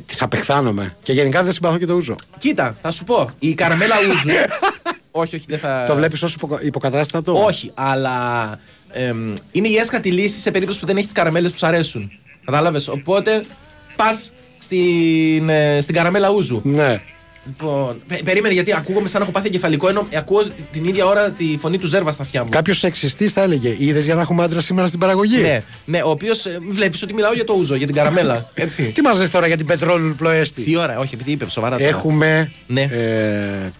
Τις απεχθάνομαι. Και γενικά δεν συμπαθώ και το ούζο. Κοίτα, θα σου πω. Η καραμέλα ούζου. όχι, όχι, δεν θα. Το βλέπεις ως υποκατάστατο; Όχι, αλλά εμ, είναι η έσχατη λύση σε περίπτωση που δεν έχεις τι καραμέλες που σου αρέσουν. Κατάλαβες; Οπότε πας στην, ε, στην καραμέλα ούζου. Ναι. Λοιπόν, πε- περίμενε γιατί ακούγομαι σαν να έχω πάθει εγκεφαλικό ενώ ακούω την ίδια ώρα τη φωνή του Ζέρβα στα αυτιά μου. Κάποιος σεξιστής θα έλεγε: Είδες για να έχουμε άντρα σήμερα στην παραγωγή; Ναι, ναι, ο οποίος βλέπεις ότι μιλάω για το ούζο, για την καραμέλα. Έτσι. Τι μα λες τώρα για την πετρόλου πλοέστη; Τι ώρα, όχι, επειδή είπε σοβαρά τώρα. Έχουμε Ναι. ε,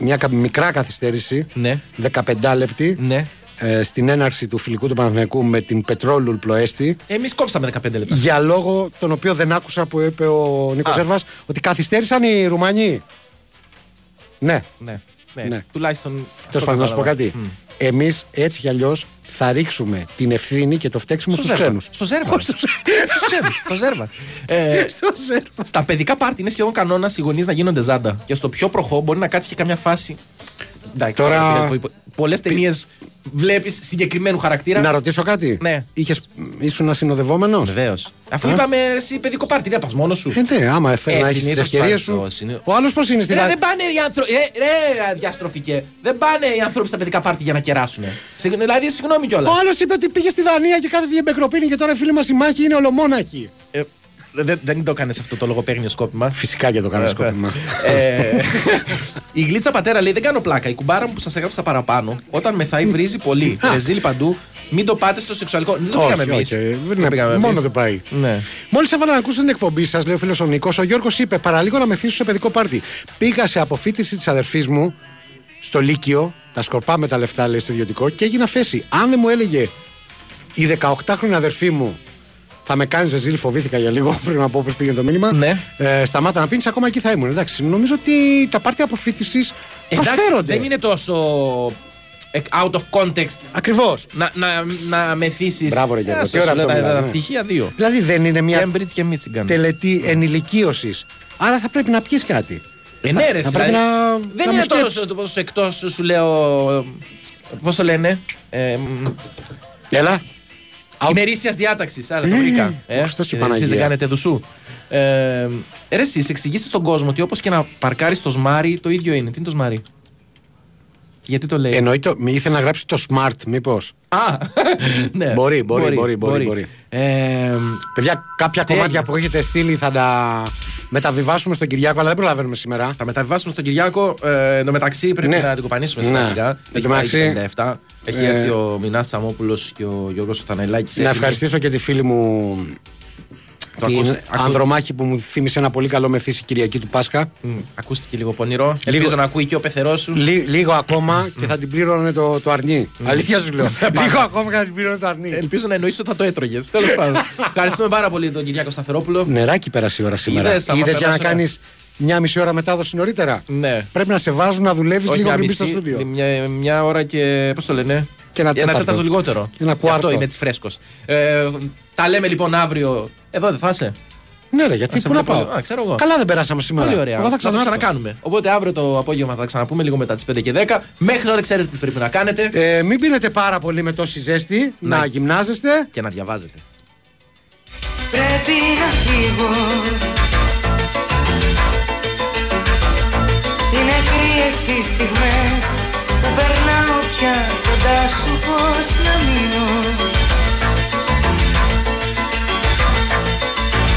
μια κα- μικρά καθυστέρηση. Ναι. 15 λεπτή. Ναι. Ε, στην έναρξη του φιλικού του Παναθηναϊκού με την Πετρόλου Πλοέστη. Εμείς κόψαμε 15 λεπτά. Για λόγο τον οποίο δεν άκουσα που είπε ο Νίκος Α. Ζέρβα ότι καθυστέρησαν οι Ρουμανοί. Ναι. Ναι, ναι. Ναι. Τουλάχιστον. Τέλος πάντων, να σου πω κάτι. Μμ. Εμείς έτσι κι αλλιώς θα ρίξουμε την ευθύνη και το φταίξιμο Στο στους Ζέρβα. ξένους. Στο Ζέρβα. Στους ξένους, Στο Ζέρβα. Ε, Στα παιδικά πάρτι είναι σχεδόν κανόνας οι γονείς να γίνονται ζάντα. Και στο πιο προχώ μπορεί να κάτσει και καμιά φάση. Εντάξει, Τώρα- Πολλές ταινίες βλέπεις συγκεκριμένου χαρακτήρα. Να ρωτήσω κάτι. Ναι. Είχες, ήσουν ασυνοδευόμενος; Βεβαίως. Αφού Ε; είπαμε εσύ παιδικό πάρτι, δεν πας μόνος σου; Ε, ναι, άμα θέλει να έχεις τις συνήθως ευκαιρίες πας σου. στο συνή- Ο άλλος πώς είναι στη Ρε, Δα- δεν πάνε οι άνθρωποι. Ρε, ρε, διαστροφικέ. Δεν πάνε οι άνθρωποι στα παιδικά πάρτι για να κεράσουν. Δηλαδή, συγγνώμη κιόλας. Ο άλλος είπε ότι πήγε στη Δανία και κάθε βγήκε μπεκροπίνη και τώρα οι φίλοι μας οι μάχοι είναι ολομόναχοι. Ε, δεν, δεν το έκανε αυτό το λογοπαίγνιο σκόπιμα. Φυσικά και το κάνω Ε, σκόπιμα. Ε, η γλίτσα πατέρα λέει: Δεν κάνω πλάκα. Η κουμπάρα μου που σας έγραψα παραπάνω, όταν μεθάει βρίζει πολύ. Ρεζίλη παντού. Μην το πάτε στο σεξουαλικό. Δεν το Όχι, πήγαμε εμείς. όχι, δεν είναι- μόνο δεν πάει. Ναι. Μόλις έβαλα να ακούσω την εκπομπή σας, λέει ο φίλος ο Νίκος, ο Γιώργος είπε: Παραλίγο να μεθύσω σε παιδικό πάρτι. Πήγα σε αποφύτιση της αδερφής μου στο Λύκειο, τα σκορπά με τα λεφτά, λέει στο ιδιωτικό, και έγινα φέση. Αν δεν μου έλεγε η 18χρονη αδερφή μου θα με κάνεις ζεζίλη, φοβήθηκα για λίγο πριν από όπως πήγε το μήνυμα. Ναι. Ε, σταμάτα να πίνεις, ακόμα εκεί θα ήμουν. Εντάξει, νομίζω ότι τα πάρτι αποφύτιση Εντάξει, προσφέρονται. δεν είναι τόσο ε, out of context. Ακριβώς. Να, να, να μεθύσει. Μπράβο, ρε Γιώργο, τι ώρα τα, αυτό τα, μιλάμε, τα ναι. πτυχία δύο. Δηλαδή δεν είναι μια Cambridge και Michigan. τελετή ενηλικίωσης. Άρα θα πρέπει να πιεις κάτι. Ε, ναι, ρε, θα δηλαδή, πρέπει να. Δεν να είναι μου σκέψεις. τόσο, τόσο εκτός, σου λέω. Πώς το λένε. Ε, μ, Έλα. Ημερήσιας διάταξης. Άλλα το Ε, βρήκα. Ε, Χριστός και Εσείς δεν Παναγία. κάνετε δουσού. Ε, ρε, εσείς εξηγήστε στον κόσμο ότι όπως και να παρκάρεις το σμάρι, το ίδιο είναι. Τι είναι το σμάρι; Γιατί το λέει; Εννοεί το. Μη ήθελε να γράψει το smart, μήπως. Α, ναι. Μπορεί, μπορεί, μπορεί, μπορεί, μπορεί. Ε, Παιδιά, κάποια Τέλεια. κομμάτια που έχετε στείλει θα τα μεταβιβάσουμε στον Κυριάκο, αλλά δεν προλαβαίνουμε σήμερα. Θα μεταβιβάσουμε στον Κυριάκο. Ε, εν τω μεταξύ πρέπει Ναι. να την κοπανίσουμε σιγά Ναι. σιγά. Εν Έχει τω πάει μεταξύ, 57. Έχει ε, έρθει ο Μινάς Σαμόπουλος και ο Γιώργος Θανελάκη. Να ευχαριστήσω και τη φίλη μου. Το την ακούς- ακούς- Ανδρομάχη που μου θύμισε ένα πολύ καλό μεθύσι Κυριακή του Πάσχα. Μ, Ακούστηκε λίγο πονηρό. Ελπίζω να ακούει και ο πεθερός σου. Λί- λίγο ακόμα και θα την πλήρωνε το, το αρνί. Αλήθεια σου λέω. λίγο ακόμα και θα την πλήρωνε το αρνί. Ελπίζω να εννοήσει ότι θα το έτρωγες. Τέλος πάντων. Ευχαριστούμε πάρα πολύ τον Κυριάκο Σταθερόπουλο. Νεράκι πέρασε η ώρα σήμερα. Είδες, άμα Είδες για να περάσει ώρα. κάνει μια μισή ώρα μετάδοση νωρίτερα. Ναι. Πρέπει να σε βάζουν να δουλεύεις Όχι, λίγο μια πριν μπεις στο μισή, στούντιο. μια, μια ώρα και. Πώς το λένε. Και ένα τέταρτο. τέταρτο λιγότερο. Και ένα Γι' κουάρτο. Αυτό είμαι έτσι φρέσκος. Ε, τα λέμε λοιπόν αύριο. Εδώ δεν θα είσαι. Ναι, ρε, γιατί σε πού να βλέπω- πάω; Α, ξέρω εγώ. Καλά δεν περάσαμε σήμερα. Πολύ ωραία. Εγώ θα θα το ξανάρθω. ξανακάνουμε. Οπότε αύριο το απόγευμα θα τα ξαναπούμε λίγο μετά τις 5 και 10. Μέχρι τώρα ξέρετε τι πρέπει να κάνετε Ε, μην πίνετε πάρα πολύ με τόση ζέστη, Ναι. να γυμνάζεστε. και να διαβάζετε. Πρέπει να φύγω Είναι κρύες οι στιγμές που περνάω πια κοντά σου πως να μείνω.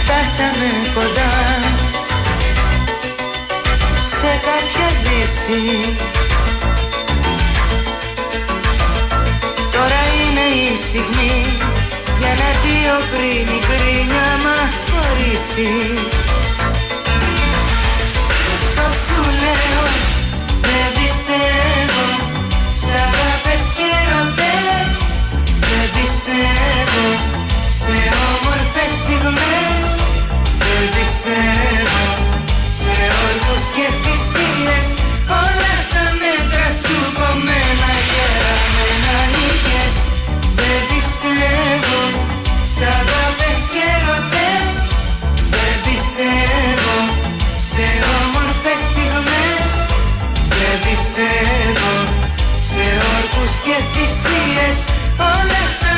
Φτάσαμε κοντά σε κάποια χωρίσει Τώρα είναι η στιγμή για να δύο πριν η κρίνια μας χωρίσει Το σου λέω. δεν πιστεύω Σ' αγάπες και ροντές Δεν πιστεύω Σε όμορφες στιγμές. Δεν πιστεύω Σε όρκους και θυσίες. Όλα στα μέτρα σου κομμένα Και ραμμένα νίκες. Δεν πιστεύω Σ' αγάπες και θυσίες όλες